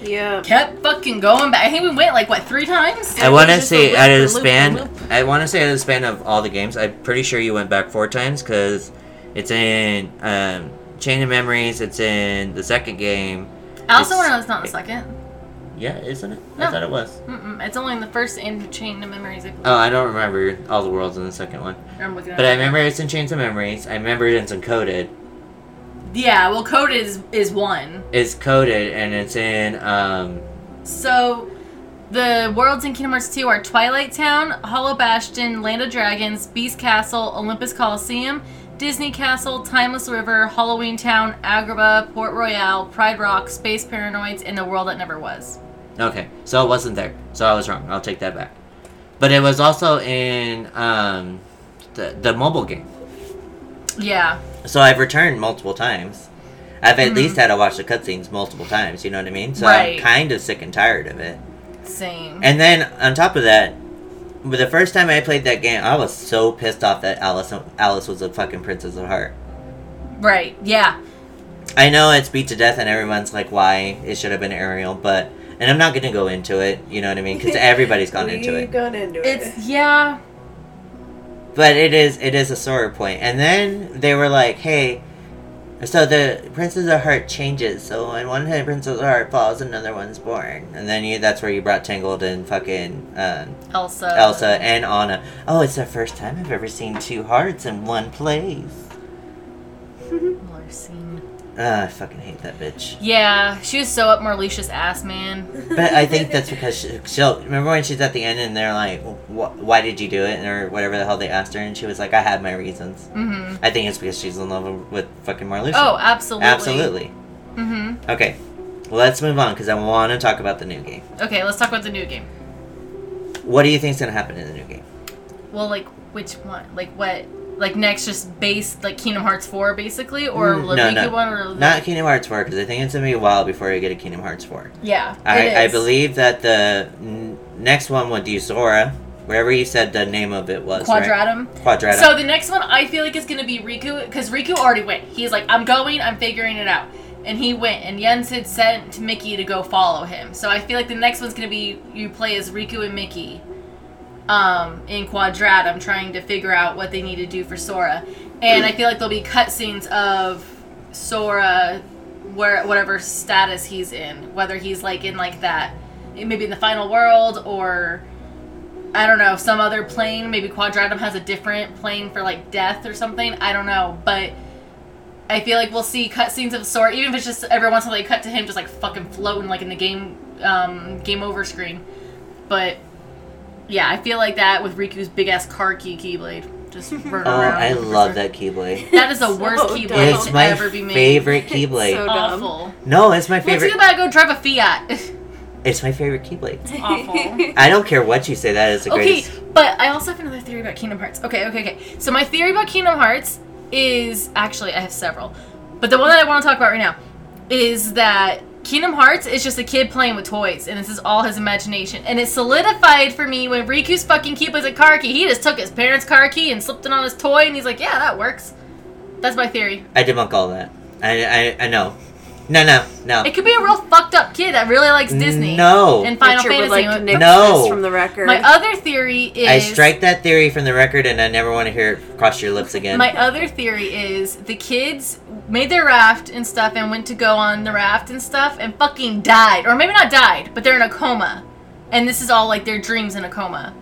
Yeah. Kept fucking going back. I think we went like what three times. Yeah, I want to say a out of the loop, loop, span, loop. I want to say out of the span of all the games, I'm pretty sure you went back four times because it's in um, Chain of Memories. It's in the second game. Alice in It's- Wonderland's not the second. Yeah, isn't it? I thought it was. Mm-mm. It's only in the first and Chain of Memories. I believe. Oh, I don't remember all the worlds in the second one, I'm looking but I remember it's in Chains of Memories. I remember it's encoded. Yeah, well, coded is is one. It's coded and it's in um, So, the worlds in Kingdom Hearts 2 are Twilight Town, Hollow Bastion, Land of Dragons, Beast Castle, Olympus Coliseum, Disney Castle, Timeless River, Halloween Town, Agrabah, Port Royal, Pride Rock, Space Paranoids, and the World That Never Was. Okay, so it wasn't there. So I was wrong. I'll take that back. But it was also in um, the the mobile game. Yeah. So I've returned multiple times. I've at Mhm. least had to watch the cutscenes multiple times. You know what I mean? So Right. I'm kind of sick and tired of it. Same. And then on top of that, the first time I played that game, I was so pissed off that Alice Alice was a fucking Princess of Heart. right. Yeah. I know it's beat to death, and everyone's like, "Why it should have been Ariel," but and I'm not gonna go into it. You know what I mean? Because everybody's gone into We it. got into it. It's yeah. But it is it is a sore point. And then they were like, "Hey, so the Princess of Heart changes. So when one Princess of Heart falls, another one's born." And then you that's where you brought Tangled and fucking um, Elsa. Elsa and Anna. Oh, it's the first time I've ever seen two hearts in one place. Larxene. Ah, I fucking hate that bitch. Yeah, she was so up Marluxia's ass, man. But I think that's because she, she'll remember when she's at the end and they're like, "Wh- "Why did you do it?" or whatever the hell they asked her, and she was like, "I had my reasons." Mm-hmm. I think it's because she's in love with fucking Marluxia. Oh, absolutely. absolutely. Mm-hmm. Okay, let's move on because I want to talk about the new game. Okay, let's talk about the new game. What do you think's gonna happen in the new game? Well, like which one? Like what? Like next, just based like Kingdom Hearts four, basically, or Mm, no, no. one, or Not Kingdom Hearts 4 because I think it's gonna be a while before you get a Kingdom Hearts 4. Yeah, I, I believe that the n- next one would Yozora, wherever you said the name of it was. right? Quadratum. Quadratum. So the next one, I feel like is gonna be Riku, because Riku already went. He's like, I'm going, I'm figuring it out, and he went. And Yen Sid sent Mickey to go follow him. So I feel like the next one's gonna be you play as Riku and Mickey, um, in Quadratum, trying to figure out what they need to do for Sora. And I feel like there'll be cutscenes of Sora, where whatever status he's in, whether he's like in like that, maybe in the final world or I don't know, some other plane. Maybe Quadratum has a different plane for like death or something. I don't know, but I feel like we'll see cutscenes of Sora, even if it's just every once in a while they cut to him just like fucking floating like in the game, um, game over screen. But yeah, I feel like that with Riku's big ass car key keyblade just running oh, around. I love that Keyblade. That is the So worst dumb. keyblade It's to my ever be made. favorite Keyblade. so dumb. Awful. no, it's my Well, favorite. too bad I go drive a Fiat. It's my favorite Keyblade. Awful. I don't care what you say. That is the Okay, greatest. but I also have another theory about Kingdom Hearts. Okay, okay, okay. So my theory about Kingdom Hearts is actually I have several, but the one that I want to talk about right now is that Kingdom Hearts is just a kid playing with toys, and this is all his imagination. And it solidified for me when Riku's fucking Keyblades a car key. He just took his parents' car key and slipped it on his toy, and he's like, yeah, that works. That's my theory. I debunk all that. I, I, I know. No, no, no. It could be a real fucked up kid that really likes Disney. No. And Final Richard would Fantasy. like to No. from the record. my other theory is. I strike that theory from the record, and I never want to hear it cross your lips again. My other theory is the kids made their raft and stuff and went to go on the raft and stuff and fucking died. Or maybe not died, but they're in a coma. And this is all like their dreams in a coma.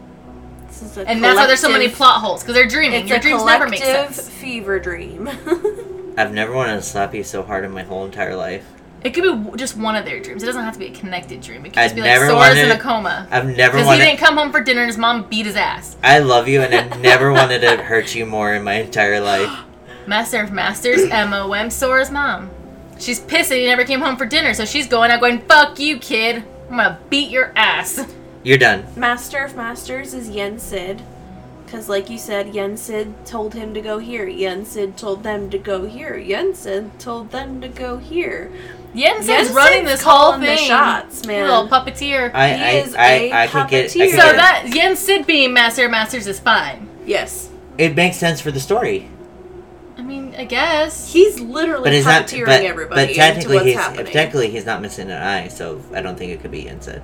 This is a And that's why there's so many plot holes, because they're dreaming. It's Your a dreams never make collective sense. fever dream. I've never wanted to slap you so hard in my whole entire life. It could be just one of their dreams. It doesn't have to be a connected dream. It could I've just be like never Sora's in a coma. I've never wanted Because he didn't come home for dinner and his mom beat his ass. I love you, and I never wanted to hurt you more in my entire life. Master of Masters, M.O.M. Sora's mom. She's pissed that he never came home for dinner, so she's going out going, fuck you, kid. I'm gonna beat your ass. You're done. Master of Masters is Yen Sid. Because, like you said, Yen Sid told him to go here. Yen Sid told them to go here. Yen Sid told them to go here. Yen's Yen's running this whole thing. the shots, man. Little puppeteer. I, He I, is I, a I can get. I puppeteer. so get that Yen Sid being Master of Masters is fine. Yes. it makes sense for the story, I mean, I guess. He's literally but it's not. puppeteering But, everybody but technically, into he's happening. technically he's not missing an eye, so I don't think it could be Instead,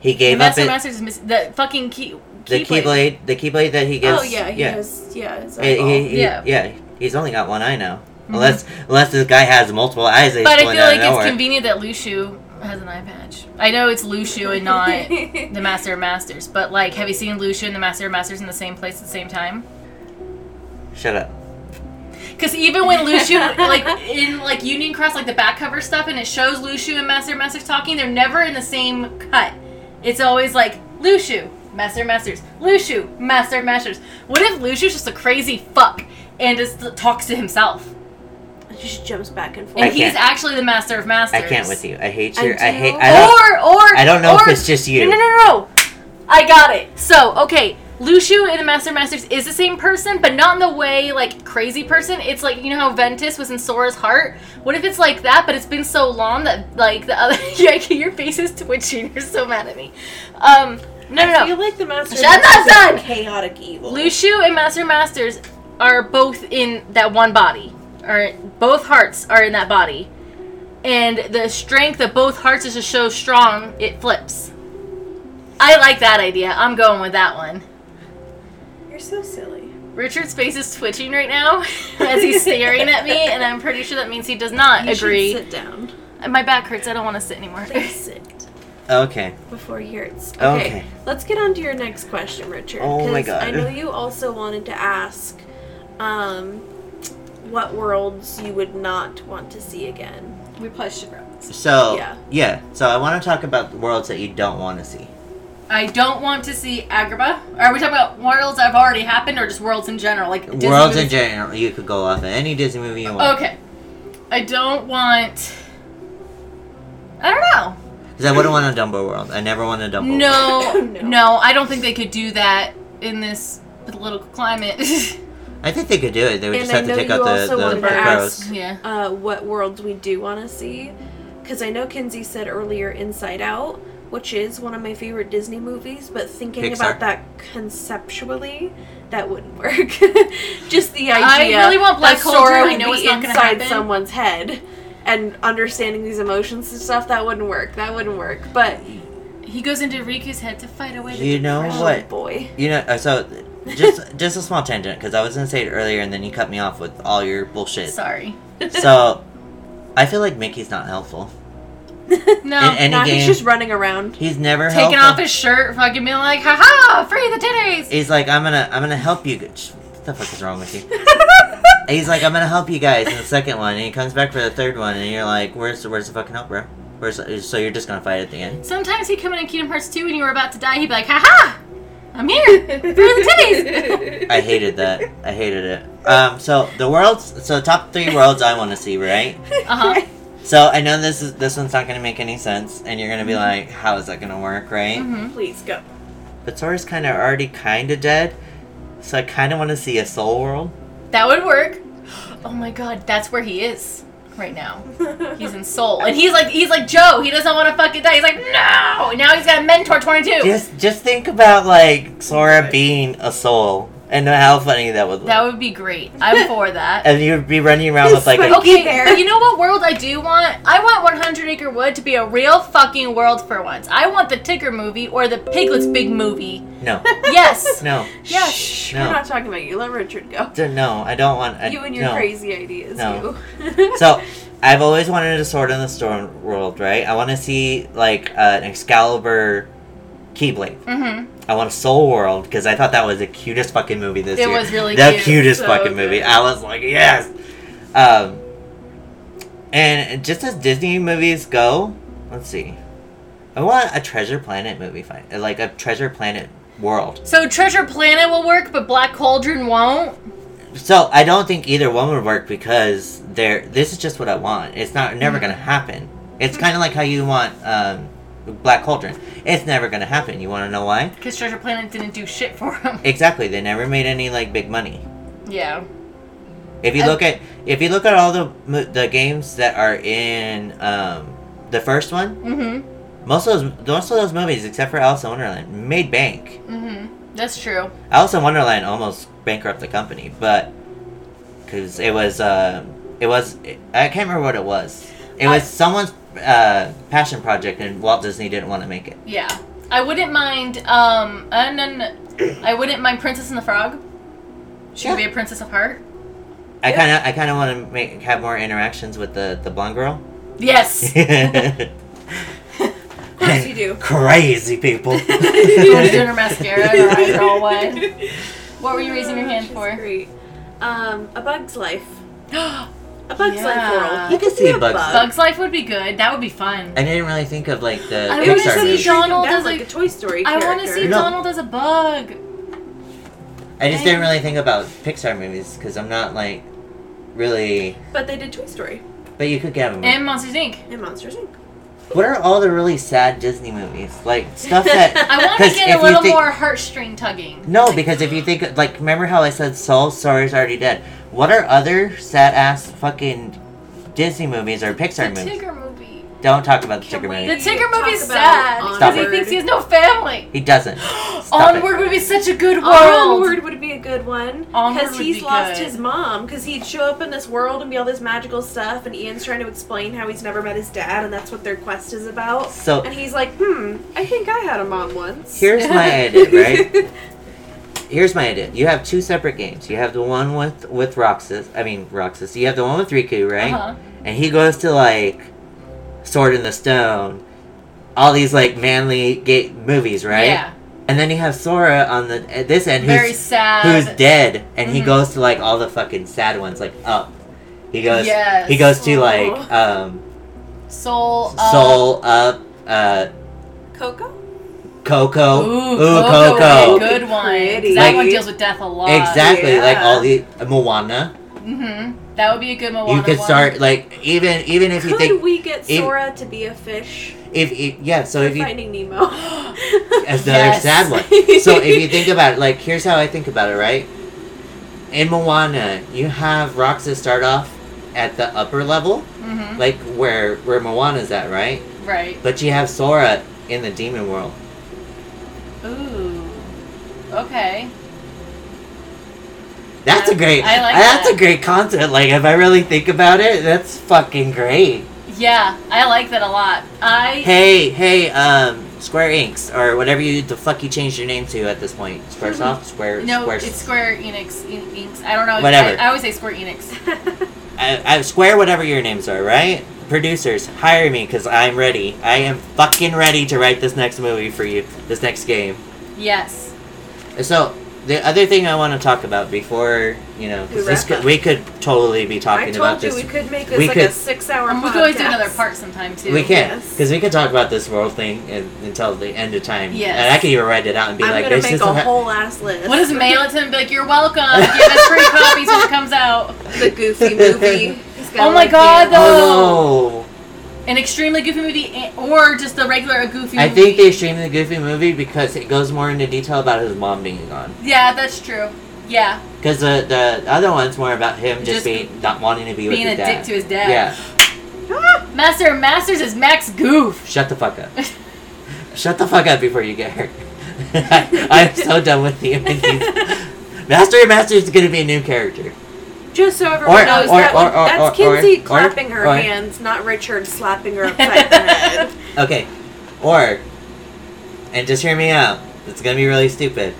He The gave up Master it. Masters is missing the fucking key. The keyblade. keyblade, the keyblade that he gets. oh, yeah, he yeah. has. Yeah, his He- he- Yeah. yeah. He's only got one eye now. Mm-hmm. Unless unless this guy has multiple eyes. But I feel like it's nowhere. convenient that Luxu has an eye patch. I know it's Luxu and not the Master of Masters, but like, have you seen Luxu and the Master of Masters in the same place at the same time? Shut up. Because even when Luxu, like in like Union Cross, like the back cover stuff, and it shows Luxu and Master of Masters talking, they're never in the same cut. It's always like Luxu, Master Masters, Luxu, Master Masters. What if Luxu's just a crazy fuck and just talks to himself, He just jumps back and and forth. I he's can't. actually the Master of Masters? I can't with you. I hate I your. I, do. hate. I don't. or or I don't know if or- it's just you. No, no, no, no. I got it. So, okay, Lushu in the Master of Masters is the same person, but not in the way like crazy person. It's like you know how Ventus was in Sora's heart. What if it's like that, but it's been so long that like the other yeah, your face is twitching. You're so mad at me. Um, no, I no, feel like the Master Shut Masters up, son! chaotic evil. Luxu and Master Masters are both in that one body. Or both hearts are in that body. And the strength of both hearts is just so strong, it flips. I like that idea. I'm going with that one. You're so silly. Richard's face is twitching right now as he's staring at me, and I'm pretty sure that means he does not You should agree. sit down. My back hurts. I don't want to sit anymore. Please sit Okay. before he hurts. Okay. Okay. Let's get on to your next question, Richard. Oh my 'cause God. I know you also wanted to ask um, what worlds you would not want to see again. we probably should wrap this. So Yeah. yeah. So I want to talk about worlds that you don't want to see. I don't want to see Agrabah. Are we talking about worlds that have already happened, or just worlds in general, like Disney worlds in general. You could go off of any Disney movie you want. Okay. I don't want. I don't know. Because I wouldn't want a Dumbo world. I never want a Dumbo. world. No, No. no, I don't think they could do that in this political climate. I think they could do it. They would And just I have to take you out the, also the, wanted the to crows. ask- yeah. Uh, what worlds we do want to see. Because I know Kinsey said earlier Inside Out, which is one of my favorite Disney movies, but thinking Pixar. about that conceptually, that wouldn't work. Just the idea I really want Black that Cauldron. I know be it's not gonna inside someone's head and understanding these emotions and stuff, that wouldn't work. That wouldn't work. But He goes into Riku's head to fight away the You know depression. what? boy. You know, uh, so just just a small tangent because I was gonna say it earlier and then you cut me off with all your bullshit. Sorry. So, I feel like Mickey's not helpful. No. In any Nah, game, he's just running around. he's never Taking helpful. off his shirt, fucking being like, haha, free the titties! He's like, I'm gonna, I'm gonna help you. What the fuck is wrong with you? He's like, I'm gonna help you guys in the second one, and he comes back for the third one, and you're like, where's, where's the fucking help, bro? Where's, the, so you're just gonna fight at the end? Sometimes he'd come in in Kingdom Hearts 2 and you were about to die, he'd be like, haha! I'm here! Free the titties! I hated that. I hated it. Um, so the worlds, so top three worlds I want to see, right? Uh-huh. So I know this is this one's not gonna make any sense, and you're gonna be like, how is that gonna work, right? hmm Please go. But Sora's kind of already kind of dead, so I kind of want to see a soul world. That would work. Oh my god, that's where he is. right now. He's in Soul, and he's like he's like Joe. He doesn't want to fucking die. He's like no. Now he's got a mentor twenty two. Just just think about like Sora being a soul and how funny that would look. That would be great. I'm for that. and you'd be running around with like a, Okay, bear. but you know what world I do want? I want 100 Acre Wood to be a real fucking world for once. I want the Tigger movie or the Piglets Big movie. no, Yes. no, Yes. Shh, No. we're not talking about you. Let Richard go. D- no. I don't want. I, you and your no. crazy ideas. No. You. So I've always wanted a Sword in the Storm world, right? I want to see like uh, an Excalibur Keyblade. Mm-hmm. I want a Soul World because I thought that was the cutest fucking movie this It year. It was really the cute. cutest So fucking movie. I was like, yes. Um, and just as Disney movies go, let's see. I want a Treasure Planet movie, fi- like a Treasure Planet world. So Treasure Planet will work, but Black Cauldron won't. So I don't think either one would work because they're. This is just what I want. It's not never Mm-hmm. gonna happen. It's kind of like how you want um, Black Cauldron. It's never gonna happen. You want to know why? Because Treasure Planet didn't do shit for him. Exactly. They never made any like big money. Yeah. If you I- look at if you look at all the the games that are in um, the first one, Mm-hmm. most of those most of those movies, except for Alice in Wonderland, made bank. Mm-hmm. That's true. Alice in Wonderland almost bankrupted the company, but because it was uh, it was I can't remember what it was. It was I- someone's uh, passion project, and Walt Disney didn't want to make it. Yeah. I wouldn't mind. Um. Uh, no, no, I wouldn't mind Princess and the Frog. She Yeah. would be a Princess of Heart. I kind of I kind of want to make have more interactions with the the blonde girl. Yes. Of course you do. Crazy people. She was doing her mascara and her eyes are all wet. What were you raising your hand She's for? Great. Um, a Bug's Life. Bugs A Bug's Yeah. Life world. You can see be a Bug's bug. Life would be good. That would be fun. I didn't really think of like the I I want to Pixar Pixar see movies. Donald Donald as as like a- a Toy Story I want to see No. Donald as a bug. I just didn't really think about Pixar movies because I'm not like really. But they did Toy Story But you could get them. And Monsters Inc. and Monsters Inc. What are all the really sad Disney movies? Like stuff that. I want to get a little think- more heartstring tugging. No, because if you think like, remember how I said Soul Story's already dead? What are other sad ass fucking Disney movies or Pixar the movies? Tigger movie. Don't talk about the Can Tigger we- The movie. Tigger Talk movie's about sad because he it. thinks he has no family. He doesn't. Stop Onward it. would be such a good world. Onward would be a good one Onward because would he's be lost good. his mom because he'd show up in this world and be all this magical stuff and Ian's trying to explain how he's never met his dad and that's what their quest is about So and he's like hmm I think I had a mom once here's my idea, right? Here's my idea. You have two separate games. You have the one with with Roxas. I mean Roxas. You have the one with Riku, right? Uh-huh. And he goes to like Sword in the Stone, all these like manly gay movies, right? Yeah. And then you have Sora on the at this end, Very sad. who's dead, and he Mhm. goes to like all the fucking sad ones, like Up. He goes. Yes. He goes to Aw. like um, Soul. Uh, Soul Up, uh, Coco Coco. Ooh, Coco. Coco. would be a good one. 'Cause Pretty. That one deals with death a lot. Exactly, like all the uh, Moana. Mm-hmm. That would be a good Moana you could one. start like even even if you could think we get if- Sora to be a fish if, if yeah. So if you Finding Nemo That's the Yes. sad one. So if you think about it, like here's how I think about it, right? In Moana, you have Roxas start off at the upper level, Mm-hmm. like where where Moana's at, right? Right. But you have Sora in the demon world. Ooh. Okay. That's a great. I like that's that. a great concept. Like if I really think about it, that's fucking great. Yeah, I like that a lot. I Hey, hey, um, Square Inks or whatever you the fuck you changed your name to at this point. SquareSoft, mm-hmm. Square, no, Square, it's Square Enix. En- Inks. I don't know. Whatever. I, I always say Square Enix. I, I uh, uh, Square, whatever your names are, right? Producers, hire me because I'm ready. I am fucking ready to write this next movie for you, this next game. Yes. So the other thing I want to talk about before you know, 'cause We this could, we could totally be I talking told about you this. we could make this we like could- a six-hour. And we could always do another part sometime too. we can, Yes. because we could talk about this world thing in, until the end of time. Yeah, And I could even write it out and be I'm like, gonna "This make is a ha- whole ass list. What is mail it to him be like, you're welcome. Give us free copies when it comes out. the Goofy movie? Oh my like God, the- the- Oh An extremely goofy movie, or just a regular goofy no! I movie. think the Goofy movie because it goes more into detail about his mom being gone. Yeah, that's true. Yeah, Because the the other one's more about him just, Just being not wanting to be being with a dad. dick to his dad. Yeah. Master of Masters is Max Goof. Shut the fuck up. Shut the fuck up before you get hurt. I'm so done with you. Master of Masters is gonna be a new character. Just so everyone Or- knows, or- that or- one- or- that's Kinsey clapping her hands, not Richard slapping her upside the head. Okay. Or, and just hear me out. It's gonna be really stupid.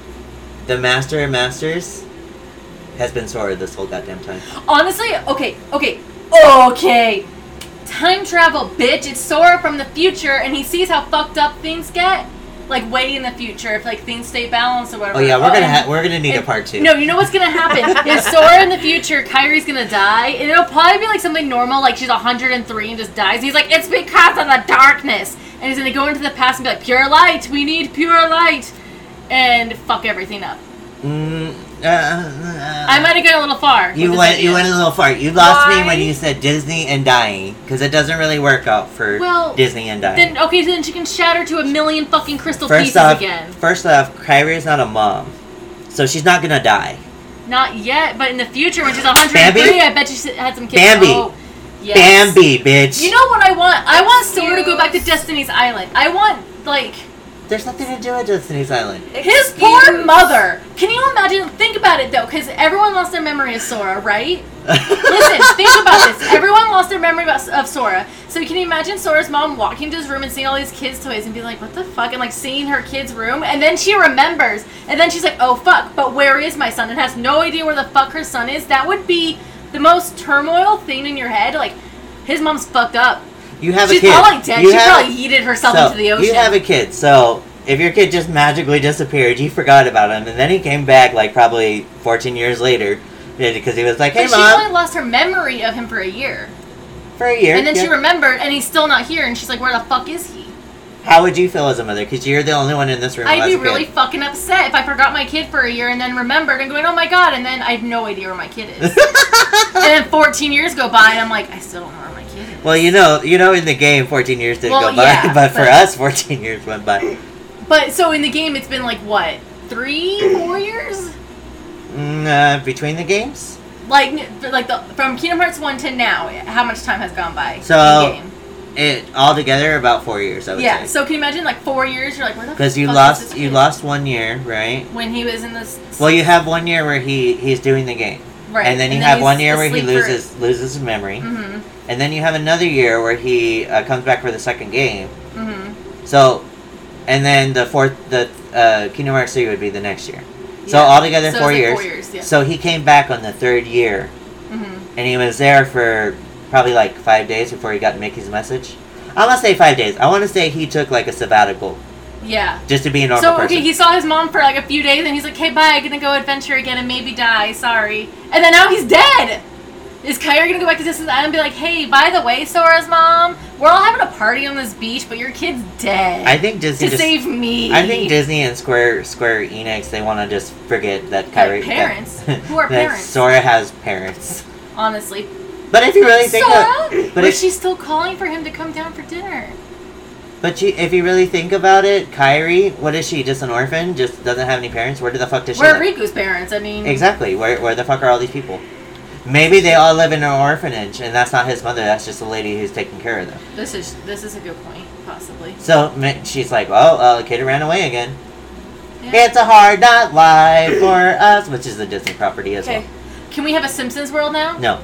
The Master of Masters has been Sora this whole goddamn time. Honestly, okay, okay, okay. Time travel, bitch. It's Sora from the future, and he sees how fucked up things get. Like way in the future, if like things stay balanced or whatever. Oh yeah, we're gonna ha- we're gonna need a part two. No, you know what's gonna happen is Sora in the future, Kairi's gonna die, and it'll probably be like something normal, like she's 103 and just dies. And he's like, it's because of the darkness, and he's gonna go into the past and be like, pure light, we need pure light, and fuck everything up. Mm, Uh, I might have gone a little far. You went you went a little far. You lost me when you said Disney and dying because it doesn't really work out for Well, Disney and dying. Then okay, so then she can shatter to a million fucking crystal first pieces off, again. first off, Kairi is not a mom, so she's not gonna die. Not yet, but in the future when she's 103, Bambi? I bet she had some kids. Bambi. Oh, yes. Bambi, bitch. You know what I want? I want Sora to go back to Destiny's Island. I want like There's nothing to do at Destiny's Island. his poor mother. Can you imagine? Think about it though, because everyone lost their memory of Sora, right? Listen, think about this. Everyone lost their memory of of Sora. So can you imagine Sora's mom walking into his room and seeing all these kids' toys and being like, "What the fuck?" and like seeing her kid's room, and then she remembers, and then she's like, "Oh fuck!" But where is my son? And has no idea where the fuck her son is. That would be the most turmoil thing in your head. Like, his mom's fucked up. You have She's a kid. She's probably dead. You she probably yeeted herself so, into the ocean. You have a kid, so if your kid just magically disappeared, you forgot about him, and then he came back like probably 14 years later because he was like, "Hey, but she only lost her memory of him for a year. for a year. And then she remembered, and he's still not here, and she's like, "Where the fuck is he?" How would you feel as a mother? Because you're the only one in this room. I'd be a kid. really fucking upset if I forgot my kid for a year and then remembered and going, "Oh my god!" and then I have no idea where my kid is. and then 14 years go by, and I'm like, I still don't know where my kid is. Well, you know, you know, in the game, 14 years didn't Well, go by, yeah, but for but- us, 14 years went by. But so in the game, it's been like what, three, four years? Mm, uh, between the games, Like, like the from Kingdom Hearts one to now, how much time has gone by? So, in game? it all together about four years. I would yeah. say. So can you imagine like four years? You're like, where the Because you lost, you lost one year, right? when he was in this. Well, you have one year where he he's doing the game, right, and then you have one year where he asleep for- loses loses his memory, Mhm. And then you have another year where he uh, comes back for the second game. Mhm. So, and then the fourth, the uh, Kingdom Hearts three would be the next year. So Yeah. altogether So four, like years. four years, yeah. So he came back on the third year, Mhm. and he was there for probably like five days before he got Mickey's message. I want to say five days. I want to say he took like a sabbatical Yeah. just to be a normal So person. okay, he saw his mom for like a few days, and he's like, "Hey, bye. I'm gonna go adventure again and maybe die. Sorry." And then now he's dead. Is Kairi gonna go back to Destiny's Island and be like, "Hey, by the way, Sora's mom, we're all having a party on this beach, but your kid's dead I think Disney to just. save me." I think Disney and Square Square Enix they want to just forget that Kairi. parents? That, Who are parents? Sora has parents. honestly, But if you really think, Sora, but if, she still calling for him to come down for dinner? but you, if you really think about it, Kairi, what is she? Just an orphan? Just doesn't have any parents? Where the fuck does she Where are live? Riku's parents? I mean, Exactly. Where where the fuck are all these people? Maybe they all live in an orphanage, and that's not his mother. That's just a lady who's taking care of them. this is this is a good point, possibly. So she's like, "Oh, uh, the kid ran away again. Yeah. It's a hard not life for us," which is the Disney property as well. Okay. Can we have a Simpsons world now? No,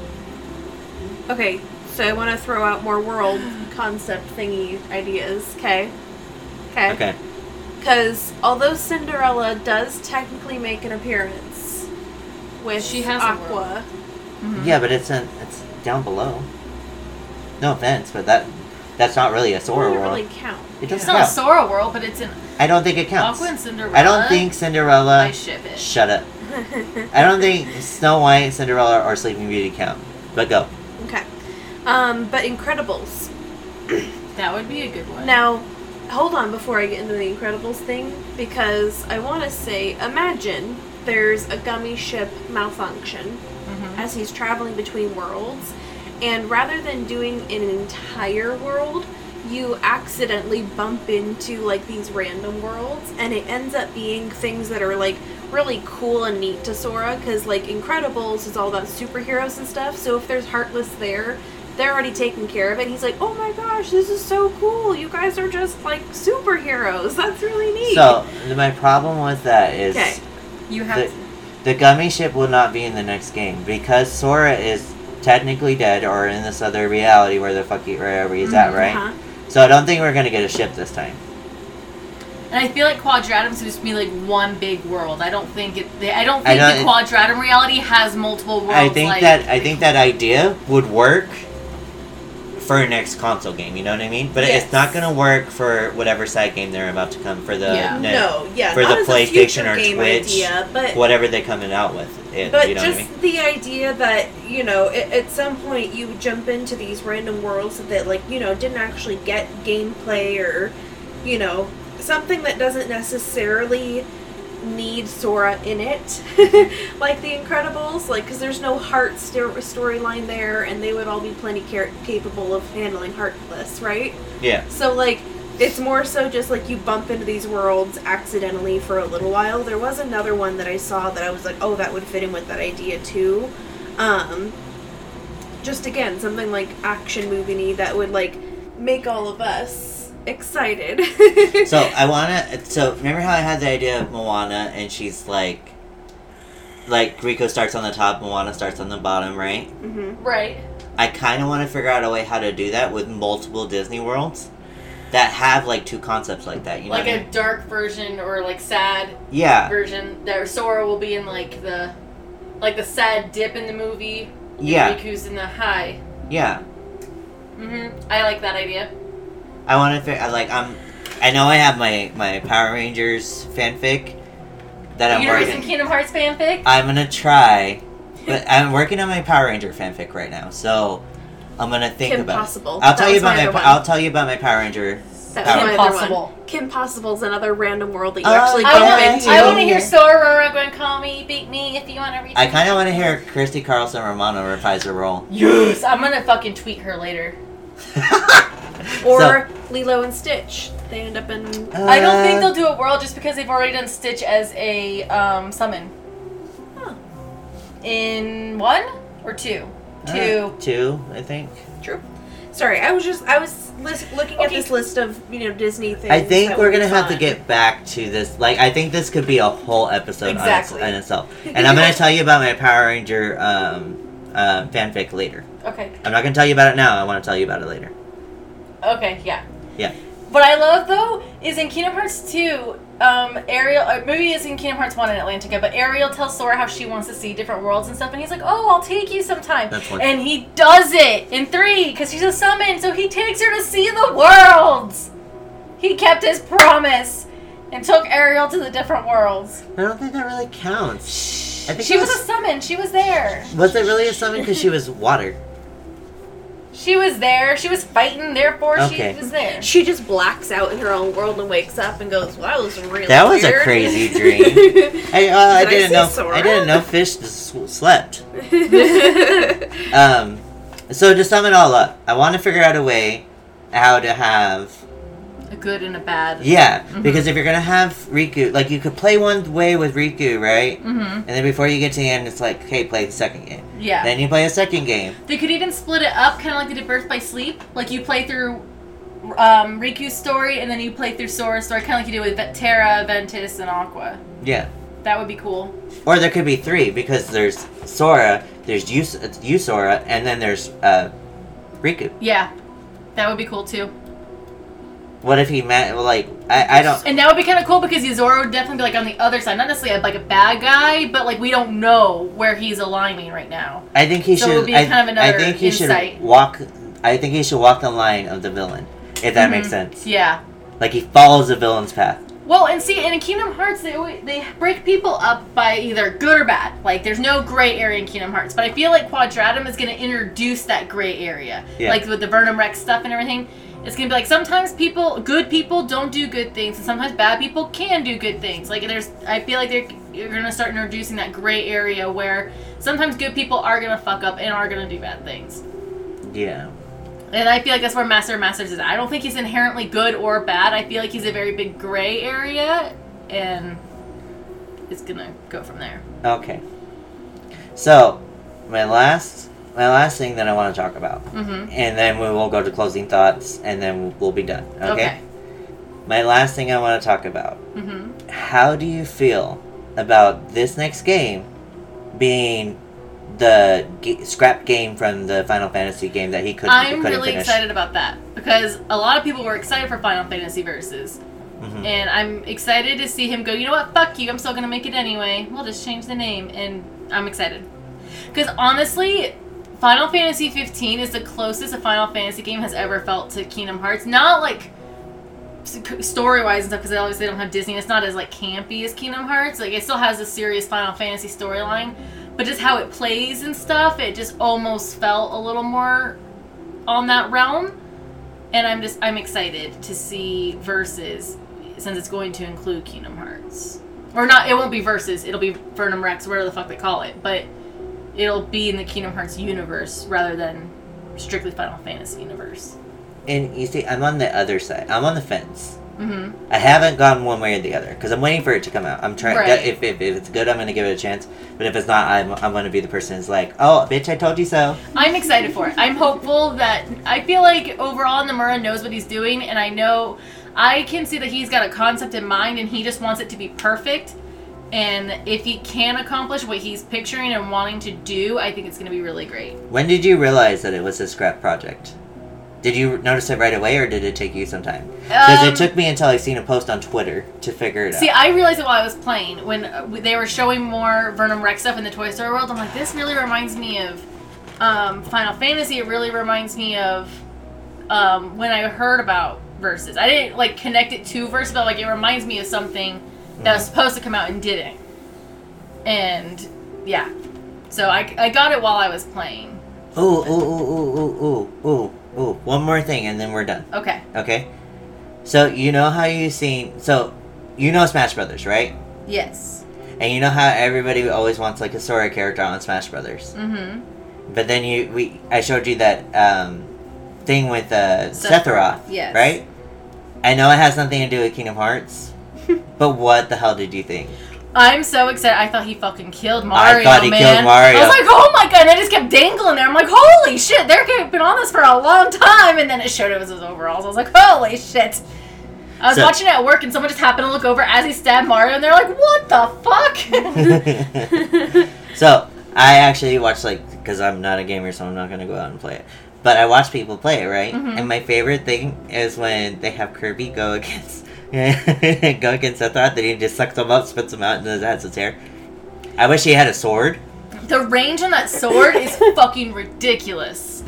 Okay, so I want to throw out more world concept thingy ideas. Okay. Okay. okay. Because although Cinderella does technically make an appearance with She has a Aqua, Mhm. Yeah, but it's in, it's down below. No offense, but that that's not really a Sora doesn't world. really count. It It's doesn't not a. Sora world, but it's in I don't think it counts. Aqua and Cinderella. I don't think Cinderella. I ship it. Shut up. I don't think Snow White, Cinderella, or Sleeping Beauty count. But go. okay. Um, but Incredibles. That would be a good one. Now, hold on before I get into the Incredibles thing, because I want to say, imagine there's a gummy ship malfunction. As he's traveling between worlds, and rather than doing an entire world, you accidentally bump into like these random worlds, and it ends up being things that are like really cool and neat to Sora because like Incredibles is all about superheroes and stuff. So if there's Heartless there, they're already taking care of it. He's like, oh my gosh, this is so cool. You guys are just like superheroes. That's really neat. So my problem with that is Okay. You have the, the gummy ship will not be in the next game because Sora is technically dead or in this other reality where the fuck he, wherever he's at, right? Uh-huh. So I don't think we're gonna get a ship this time. And I feel like Quadratum's supposed to be like one big world. I don't think it. I don't I think know the Quadratum reality has multiple worlds. I think like, that I think that idea would work for a next console game. You know what I mean? But Yes. it's not gonna work for whatever side game they're about to come for the Yeah. net- no, yeah, for the PlayStation or Twitch, idea, but whatever they're coming out with. It, But you know just I mean? the idea that you know, at, at some point you jump into these random worlds that, like, you know, didn't actually get gameplay or, you know, something that doesn't necessarily need Sora in it, like the Incredibles, like, because there's no heart sto- storyline there, and they would all be plenty car- capable of handling Heartless, right? Yeah. So like it's more so just like you bump into these worlds accidentally for a little while. There was another one that I saw that I was like, oh, that would fit in with that idea too. Um, just again, something like action movie that would like make all of us excited. So I wanna. So remember how I had the idea of Moana, and she's like, like Riku starts on the top, Moana starts on the bottom, right? Mm-hmm. right. I kind of want to figure out a way how to do that with multiple Disney worlds that have like two concepts like that. You know Like what I a mean? dark version or like sad Yeah, version. That Sora will be in like the, like the sad dip in the movie. and Yeah. Riku's in the high. yeah. Mm hmm I like that idea. I want to figure. Like I'm. I know I have my my Power Rangers fanfic that I'm you know some. Kingdom Hearts fanfic? I'm gonna try, but I'm working on my Power Ranger fanfic right now, so I'm gonna think Kim about. Possible. I'll That tell you about my my. other pa- one. I'll tell you about my Power Ranger. That's Power- my Kim Possible. one. Kim Possible's another random world that you Oh, actually yeah. I bump want, into. I want to hear Sora going, call me, beat me if you want to reach I kind of want to hear Christy Carlson Romano reprise her role. Yes! I'm gonna fucking tweet her later. Or Lilo and Stitch. They end up in. I don't think Uh, they'll do a world just because they've already done Stitch as a um, summon. Huh. In one or two? uh, Two. two, I think. True. Sorry, I was just I was lis- looking at this list of you know Disney things. I think we're gonna have to get back to this. Like, I think this could be a whole episode on its- Exactly. on, itself. And I'm gonna tell you about my Power Ranger um, uh, fanfic later. Okay. I'm not gonna tell you about it now. I want to tell you about it later. Okay, yeah. Yeah. What I love though is in Kingdom Hearts 2, um, Ariel, or maybe it's in Kingdom Hearts 1 in Atlantica, but Ariel tells Sora how she wants to see different worlds and stuff, and he's like, oh, I'll take you sometime. That's one. And he does it in 3, because she's a summon, so he takes her to see the worlds! He kept his promise and took Ariel to the different worlds. I don't think that really counts. I think She was was- a summon, she was there. Was it really a summon because she was water? She was there, she was fighting, therefore Okay. she was there. She just blacks out in her own world and wakes up and goes, "Wow, that was really That was a weird." crazy dream. I, uh, I Did I didn't see know. Sora? I didn't know fish s- slept. Um, so to sum it all up, I want to figure out a way how to have A good and a bad. yeah, Mhm. because if you're gonna have Riku, like you could play one way with Riku, right? Mm-hmm. And then before you get to the end, it's like, okay, play the second game. Yeah. Then you play a second game. They could even split it up, kind of like they did Birth by Sleep. Like you play through um, Riku's story, and then you play through Sora's story, kind of like you do with Terra, Ventus, and Aqua. Yeah. That would be cool. Or there could be three because there's Sora, there's you, Yozora, and then there's uh, Riku. Yeah, that would be cool too. What if he met like I, I don't And that would be kind of cool because Yozora would definitely be like on the other side, not necessarily like a bad guy, but like we don't know where he's aligning right now. I think he So it should would be I, kind of another I think he insight. should walk I think he should walk the line of the villain. If that makes Mhm. sense. Yeah. Like he follows the villain's path. Well, and see, in Kingdom Hearts, they they break people up by either good or bad. Like, there's no gray area in Kingdom Hearts, but I feel like Quadratum is going to introduce that gray area, Yeah. like with the Verum Rex stuff and everything. It's gonna be like sometimes people, good people, don't do good things, and sometimes bad people can do good things. Like there's, I feel like they're you're gonna start introducing that gray area where sometimes good people are gonna fuck up and are gonna do bad things. Yeah. And I feel like that's where Master Masters is. I don't think he's inherently good or bad. I feel like he's a very big gray area, and it's gonna go from there. Okay. So, my last my last thing that I want to talk about, Mm-hmm. and then we will go to closing thoughts, and then we'll be done. Okay. Okay. My last thing I want to talk about. Mm-hmm. How do you feel about this next game being the g- scrap game from the Final Fantasy game that he couldn't, I'm couldn't really finish? excited about that because a lot of people were excited for Final Fantasy Versus, Mhm. and I'm excited to see him go. You know what? Fuck you. I'm still gonna make it anyway. We'll just change the name, and I'm excited because honestly, Final Fantasy 15 is the closest a Final Fantasy game has ever felt to Kingdom Hearts. Not like story wise and stuff because obviously they don't have Disney. It's not as like campy as Kingdom Hearts. Like it still has a serious Final Fantasy storyline, but just how it plays and stuff, it just almost felt a little more on that realm. And I'm just I'm excited to see versus since it's going to include Kingdom Hearts. Or not, it won't be versus. It'll be Verum Rex, whatever the fuck they call it. But it'll be in the Kingdom Hearts universe rather than strictly Final Fantasy universe. And you see, I'm on the other side. I'm on the fence. hmm I haven't gone one way or the other because I'm waiting for it to come out. I'm trying. Right. If, if, if it's good, I'm gonna give it a chance. But if it's not, I'm I'm gonna be the person who's like, oh, bitch, I told you so. I'm excited for it. I'm hopeful that I feel like overall Nomura knows what he's doing, and I know I can see that he's got a concept in mind, and he just wants it to be perfect. And if he can accomplish what he's picturing and wanting to do, I think it's going to be really great. When did you realize that it was a scrap project? Did you notice it right away, or did it take you some time? Because Um, it took me until I seen a post on Twitter to figure it See, out. See, I realized it while I was playing when they were showing more Verum Rex stuff in the Toy Story world. I'm like, this really reminds me of um, Final Fantasy. It really reminds me of um, when I heard about Versus. I didn't like connect it to Versus, but like it reminds me of something that was supposed to come out and didn't. And yeah, so I, I got it while I was playing. Ooh, ooh, ooh, ooh, ooh, ooh, ooh, ooh. One more thing, and then we're done. Okay. Okay. So you know how you seen? So you know Smash Brothers, right? Yes. And you know how everybody always wants like a Sora character on Smash Brothers. Mm-hmm. But then you we I showed you that um, thing with uh, Sephiroth, Sephiroth, yes. right? I know it has nothing to do with Kingdom Hearts, but what the hell did you think? I'm so excited. I thought he fucking killed Mario. I thought he man. killed Mario. I was like, oh my god, and I just kept dangling there. I'm like, holy shit, they're been on this for a long time. And then it showed it was his overalls. I was like, holy shit. I was So- watching it at work and someone just happened to look over as he stabbed Mario and they're like, what the fuck? so I actually watched like because I'm not a gamer, so I'm not gonna go out and play it. But I watch people play it, right? Mhm. And my favorite thing is when they have Kirby go against go against thought that he just sucks them up, spits them out, and then has his hair. I wish he had a sword. the range on that sword is fucking ridiculous.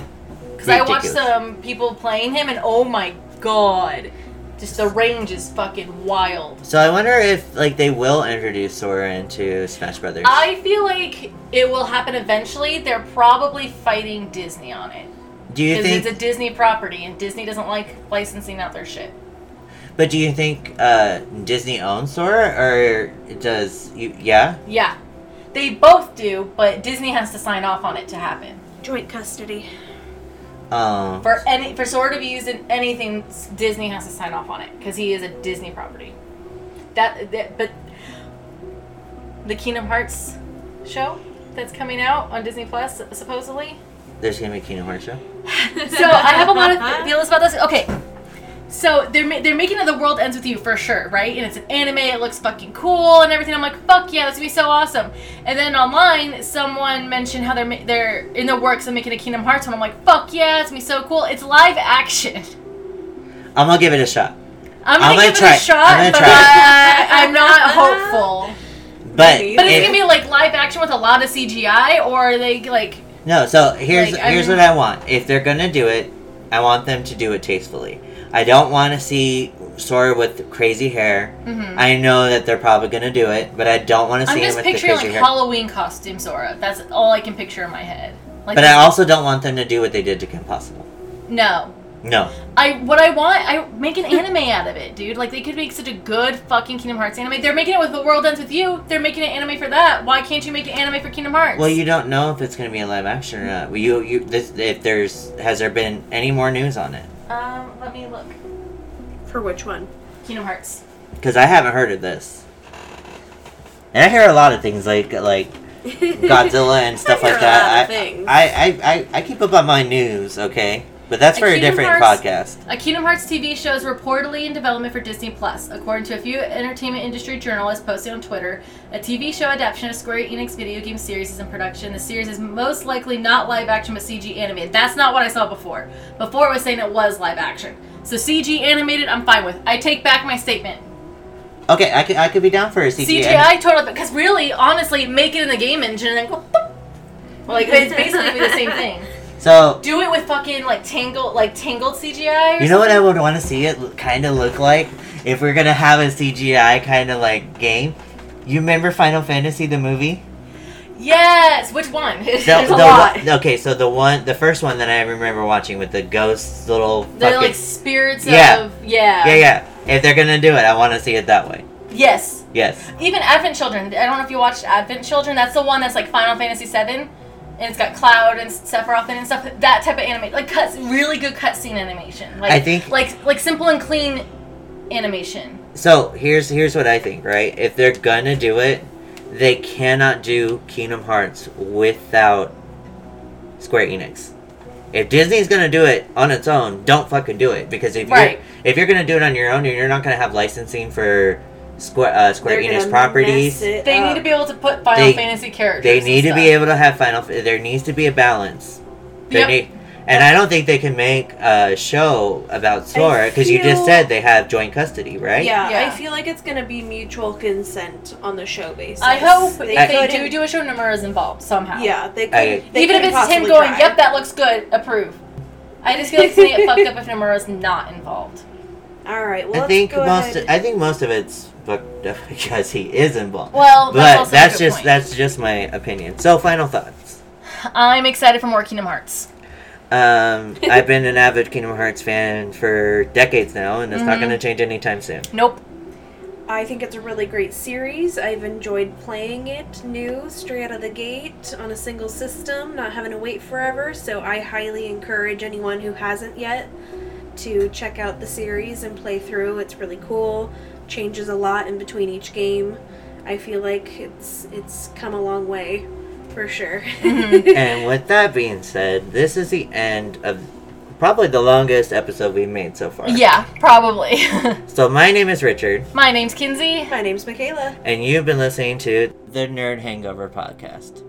Because I watched some um, people playing him and oh my god. Just the range is fucking wild. So I wonder if like they will introduce Sora into Smash Brothers. I feel like it will happen eventually. They're probably fighting Disney on it. do you think? it's a Disney property and Disney doesn't like licensing out their shit. But do you think uh, Disney owns Sora, or does you? Yeah. Yeah. They both do, but Disney has to sign off on it to happen. Joint custody. Um. For any for Sora to be used in anything, Disney has to sign off on it because he is a Disney property. That, that but the Kingdom Hearts show that's coming out on Disney Plus supposedly. There's gonna be a Kingdom Hearts show. So I have a lot of feelings about this. Okay, so they're ma- they're making it the world ends with you for sure, right? And it's an anime. It looks fucking cool and everything. I'm like, fuck yeah, this gonna be so awesome. And then online, someone mentioned how they're ma- they're in the works of making a Kingdom Hearts one. I'm like, fuck yeah, it's gonna be so cool. It's live action. I'm gonna give it a shot. I'm I'm gonna, gonna give try it it. a shot, I'm gonna but try it. I, I'm not hopeful. But But it's if- gonna be like live action with a lot of CGI, or are they like no. So here's Like, here's I'm- what I want. If they're gonna do it, I want them to do it tastefully. I don't want to see Sora with crazy hair. mhm. I know that they're probably gonna do it, but I don't want to see him just with the picturing crazy like hair. Halloween costume Sora. That's all I can picture in my head. Like but I also don't want them to do what they did to Kim Possible. no. No. I what I want I make an anime out of it, dude. Like they could make such a good fucking Kingdom Hearts anime. They're making it with The World Ends with You. They're making an anime for that. Why can't you make an anime for Kingdom Hearts? Well, you don't know if it's gonna be a live action or not. You you this if there's has there been any more news on it? Um let me look. For which one? Kingdom Hearts. Because I haven't heard of this. And I hear a lot of things like like Godzilla and stuff I hear like a lot that. of things. I, I, I, I, I keep up on my news, okay? But that's A for a Kingdom different Hearts- podcast. A Kingdom Hearts TV show is reportedly in development for Disney Plus, according to a few entertainment industry journalists posted on Twitter. A TV show adaptation of Square Enix video game series is in production. The series is most likely not live action but CG animated. That's not what I saw before. Before it was saying it was live action. So CG animated, I'm fine with. I take back my statement. Okay, I could, I could be down for a CGI. CGI totally, because really, honestly, make it in the game engine and then go. boop. Like it's basically the same thing. So, Do it with fucking like tangled, like tangled CGI. You know what I would want to see it kind of look like? If we're gonna have a CGI kind of like game. You remember Final Fantasy the movie? Yes. Which one? The, There's a the lot. one- okay, so the one, the first one that I remember watching with the ghosts little They're fucking, like spirits Yeah. of yeah. yeah, yeah. If they're gonna do it, I want to see it that way. Yes. Yes. Even Advent Children. I don't know if you watched Advent Children. That's the one that's like Final Fantasy VII, and it's got Cloud and Sephiroth and stuff. That type of anime, like cuts, really good cutscene animation. Like I think- like like simple and clean animation. So here's here's what I think. Right, if they're gonna do it, they cannot do Kingdom Hearts without Square Enix. If Disney's gonna do it on its own, don't fucking do it because if Right. you're if you're gonna do it on your own, you're not gonna have licensing for Square uh, Square They're Enix properties. mess it They need to be able to put Final They- Fantasy characters. They need to be able to have Final. There needs to be a balance. They Yep. need, and I don't think they can make a show about Sora because you just said they have joint custody, right? Yeah, Yeah. I feel like it's gonna be mutual consent on the show basis. I hope They if they do do a show, Nomura is involved somehow. Yeah, they could. I- they Even if it's him going, try. "Yep, that looks good," approve. I just feel like it's gonna get fucked up if Nomura's not involved. All right. Well, I let's think go most. ahead. I think most of it's fucked up because he is involved. Well, that's but also a that's good just point. that's just my opinion. So final thoughts. I'm excited for more Kingdom Hearts. Um, I've been an avid Kingdom Hearts fan for decades now, and it's not Mhm. going to change anytime soon. Nope. I think it's a really great series. I've enjoyed playing it new, straight out of the gate, on a single system, not having to wait forever. So I highly encourage anyone who hasn't yet to check out the series and play through. It's really cool. Changes a lot in between each game. I feel like it's it's come a long way, for sure. Mm-hmm. and with that being said, this is the end of probably the longest episode we've made so far. Yeah, probably. So my name is Richard, My name's Kinsey. My name's Michaela. and you've been listening to the Nerd Hangover podcast.